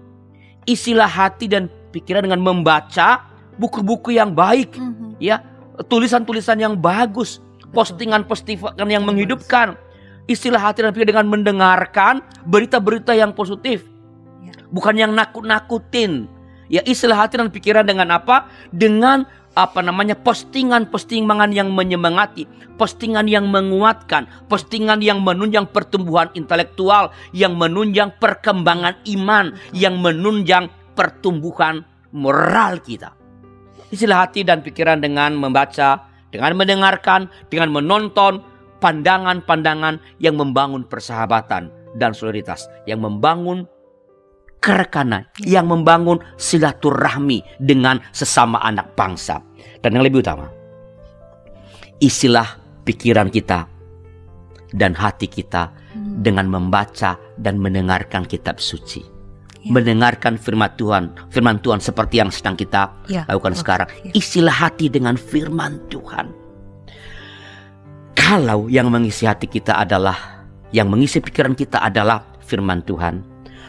Isilah hati dan pikiran dengan membaca buku-buku yang baik, Mhm. ya, tulisan-tulisan yang bagus, postingan-postingan yang menghidupkan. Istilah hati dan pikiran dengan mendengarkan berita-berita yang positif. Ya. Bukan yang nakut-nakutin. Ya istilah hati dan pikiran dengan apa? Dengan apa namanya postingan-postingan yang menyemangati, postingan yang menguatkan, postingan yang menunjang pertumbuhan intelektual, yang menunjang perkembangan iman, yang menunjang pertumbuhan moral kita. Istilah hati dan pikiran dengan membaca, dengan mendengarkan, dengan menonton pandangan-pandangan yang membangun persahabatan dan solidaritas, yang membangun kerekanan, yang membangun silaturahmi dengan sesama anak bangsa. Dan yang lebih utama, isilah pikiran kita dan hati kita Hmm. dengan membaca dan mendengarkan kitab suci. Ya. Mendengarkan firman Tuhan, firman Tuhan seperti yang sedang kita Ya, lakukan betul. sekarang. Ya. Isilah hati dengan firman Tuhan. Kalau yang mengisi hati kita adalah, yang mengisi pikiran kita adalah firman Tuhan,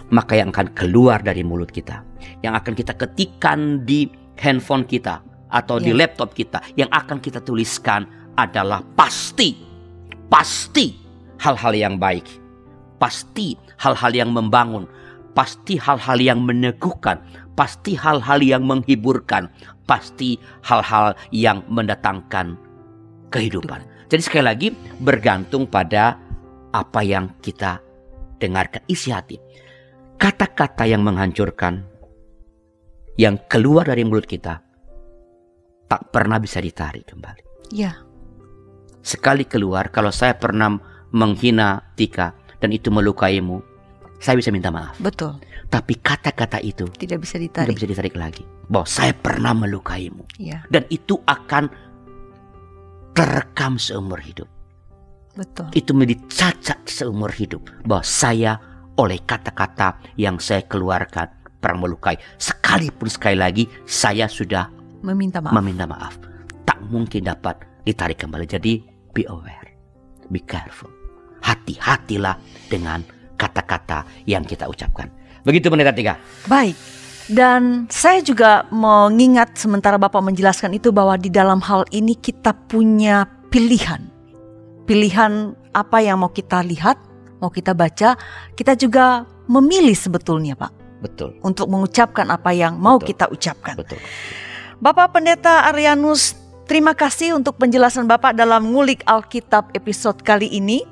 maka yang akan keluar dari mulut kita, yang akan kita ketikkan di handphone kita atau di Ya. laptop kita, yang akan kita tuliskan adalah pasti, pasti hal-hal yang baik, pasti hal-hal yang membangun, pasti hal-hal yang meneguhkan, pasti hal-hal yang menghiburkan, pasti hal-hal yang mendatangkan kehidupan. Jadi sekali lagi bergantung pada apa yang kita dengarkan isi hati. Kata-kata yang menghancurkan yang keluar dari mulut kita tak pernah bisa ditarik kembali. Ya, Sekali keluar kalau saya pernah menghina Tika dan itu melukaimu, saya bisa minta maaf. betul. Tapi kata-kata itu Tidak bisa tidak ditarik. bisa ditarik lagi. Bahwa saya pernah melukaimu Ya, dan itu akan terekam seumur hidup. betul. Itu menjadi cacat seumur hidup bahwa saya oleh kata-kata yang saya keluarkan pernah melukai. Sekalipun sekali lagi saya sudah Meminta maaf. meminta maaf. Tak mungkin dapat ditarik kembali. Jadi be aware, be careful. Hati-hatilah dengan kata-kata yang kita ucapkan. Begitu pendeta tiga. Baik. Dan saya juga mengingat sementara Bapak menjelaskan itu bahwa di dalam hal ini kita punya pilihan. Pilihan apa yang mau kita lihat, mau kita baca, kita juga memilih sebetulnya Pak. Betul, Untuk mengucapkan apa yang mau Betul. kita ucapkan. betul. Bapak Pendeta Arianus, terima kasih untuk penjelasan Bapak dalam ngulik Alkitab episode kali ini.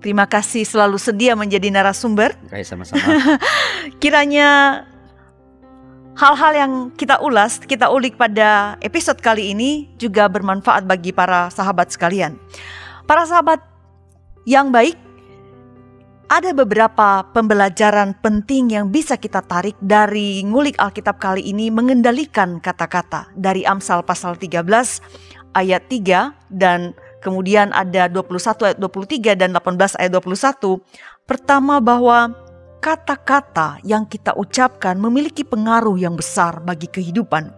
Terima kasih selalu sedia menjadi narasumber. Kayak sama-sama. Kiranya hal-hal yang kita ulas, kita ulik pada episode kali ini juga bermanfaat bagi para sahabat sekalian. Para sahabat yang baik, ada beberapa pembelajaran penting yang bisa kita tarik dari ngulik Alkitab kali ini mengendalikan kata-kata dari Amsal pasal 13 ayat 3 dan kemudian ada 21 ayat 23 dan 18 ayat 21. Pertama bahwa kata-kata yang kita ucapkan memiliki pengaruh yang besar bagi kehidupan.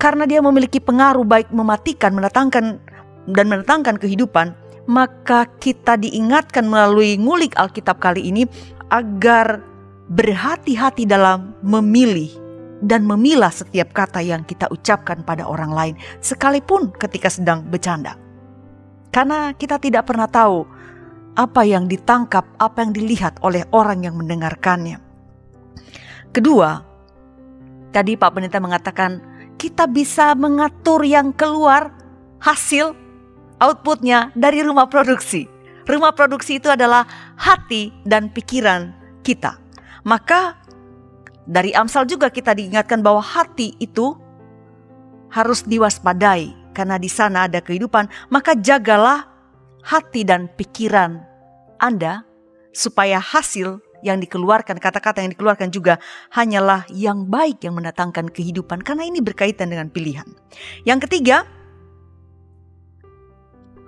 Karena dia memiliki pengaruh baik mematikan, mendatangkan dan mendatangkan kehidupan, maka kita diingatkan melalui ngulik Alkitab kali ini agar berhati-hati dalam memilih dan memilah setiap kata yang kita ucapkan pada orang lain, sekalipun ketika sedang bercanda. Karena kita tidak pernah tahu apa yang ditangkap, apa yang dilihat oleh orang yang mendengarkannya. Kedua, tadi Pak Pendeta mengatakan kita bisa mengatur yang keluar hasil outputnya dari rumah produksi. Rumah produksi itu adalah hati dan pikiran kita. Maka dari Amsal juga kita diingatkan bahwa hati itu harus diwaspadai karena di sana ada kehidupan. Maka jagalah hati dan pikiran Anda supaya hasil yang dikeluarkan, kata-kata yang dikeluarkan juga hanyalah yang baik yang mendatangkan kehidupan karena ini berkaitan dengan pilihan. Yang ketiga,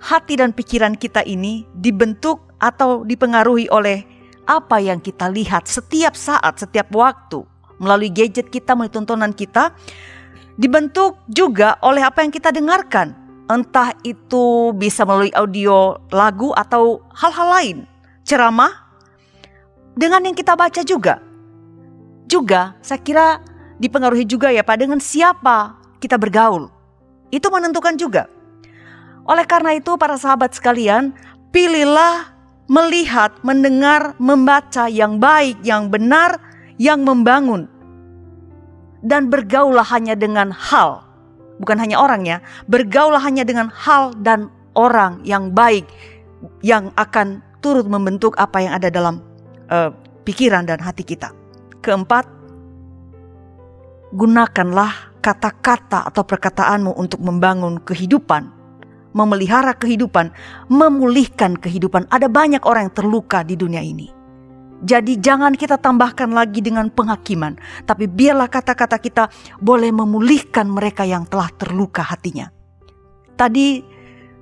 hati dan pikiran kita ini dibentuk atau dipengaruhi oleh apa yang kita lihat setiap saat, setiap waktu melalui gadget kita, melalui tontonan kita, dibentuk juga oleh apa yang kita dengarkan. Entah itu bisa melalui audio lagu atau hal-hal lain, ceramah, dengan yang kita baca juga. Juga saya kira dipengaruhi juga ya Pak dengan siapa kita bergaul. Itu menentukan juga. Oleh karena itu para sahabat sekalian, pilihlah melihat, mendengar, membaca yang baik, yang benar, yang membangun. Dan bergaulah hanya dengan hal, bukan hanya orangnya, bergaulah hanya dengan hal dan orang yang baik yang akan turut membentuk apa yang ada dalam uh, pikiran dan hati kita. Keempat, gunakanlah kata-kata atau perkataanmu untuk membangun kehidupan memelihara kehidupan, memulihkan kehidupan. Ada banyak orang yang terluka di dunia ini. Jadi jangan kita tambahkan lagi dengan penghakiman, tapi biarlah kata-kata kita boleh memulihkan mereka yang telah terluka hatinya. Tadi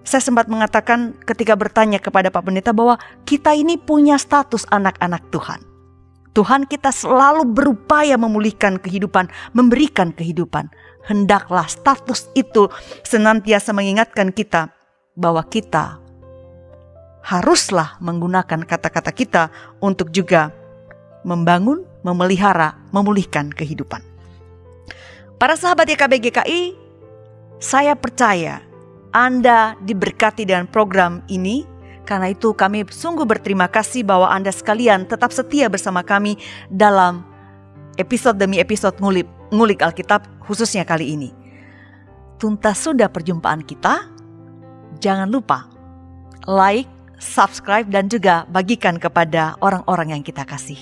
saya sempat mengatakan ketika bertanya kepada Pak Pendeta bahwa kita ini punya status anak-anak Tuhan. Tuhan kita selalu berupaya memulihkan kehidupan, memberikan kehidupan hendaklah status itu senantiasa mengingatkan kita bahwa kita haruslah menggunakan kata-kata kita untuk juga membangun, memelihara, memulihkan kehidupan. Para sahabat YKB GKI, saya percaya Anda diberkati dengan program ini. Karena itu kami sungguh berterima kasih bahwa Anda sekalian tetap setia bersama kami dalam episode demi episode ngulik, ngulik Alkitab khususnya kali ini. Tuntas sudah perjumpaan kita. Jangan lupa like, subscribe dan juga bagikan kepada orang-orang yang kita kasih.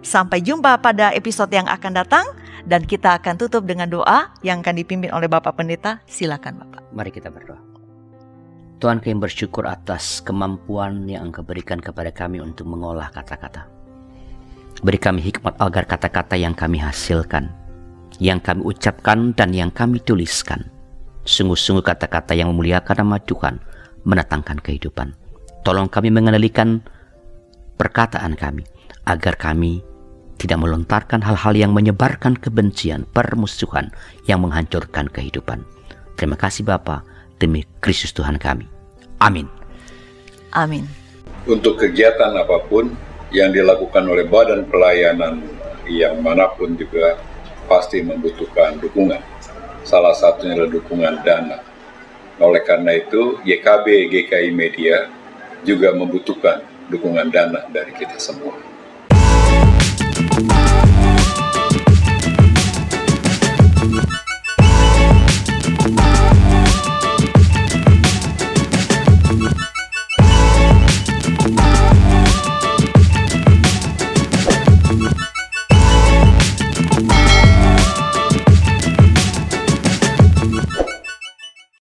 Sampai jumpa pada episode yang akan datang dan kita akan tutup dengan doa yang akan dipimpin oleh Bapak Pendeta. Silakan Bapak. Mari kita berdoa. Tuhan kami bersyukur atas kemampuan yang Engkau berikan kepada kami untuk mengolah kata-kata. Beri kami hikmat agar kata-kata yang kami hasilkan yang kami ucapkan dan yang kami tuliskan. Sungguh-sungguh kata-kata yang memuliakan nama Tuhan, mendatangkan kehidupan. Tolong kami mengendalikan perkataan kami, agar kami tidak melontarkan hal-hal yang menyebarkan kebencian, permusuhan yang menghancurkan kehidupan. Terima kasih Bapa demi Kristus Tuhan kami. Amin. Amin. Untuk kegiatan apa pun yang dilakukan oleh badan pelayanan yang mana pun juga pasti membutuhkan dukungan. Salah satunya adalah dukungan dana. Oleh karena itu, YKB GKI Media juga membutuhkan dukungan dana dari kita semua.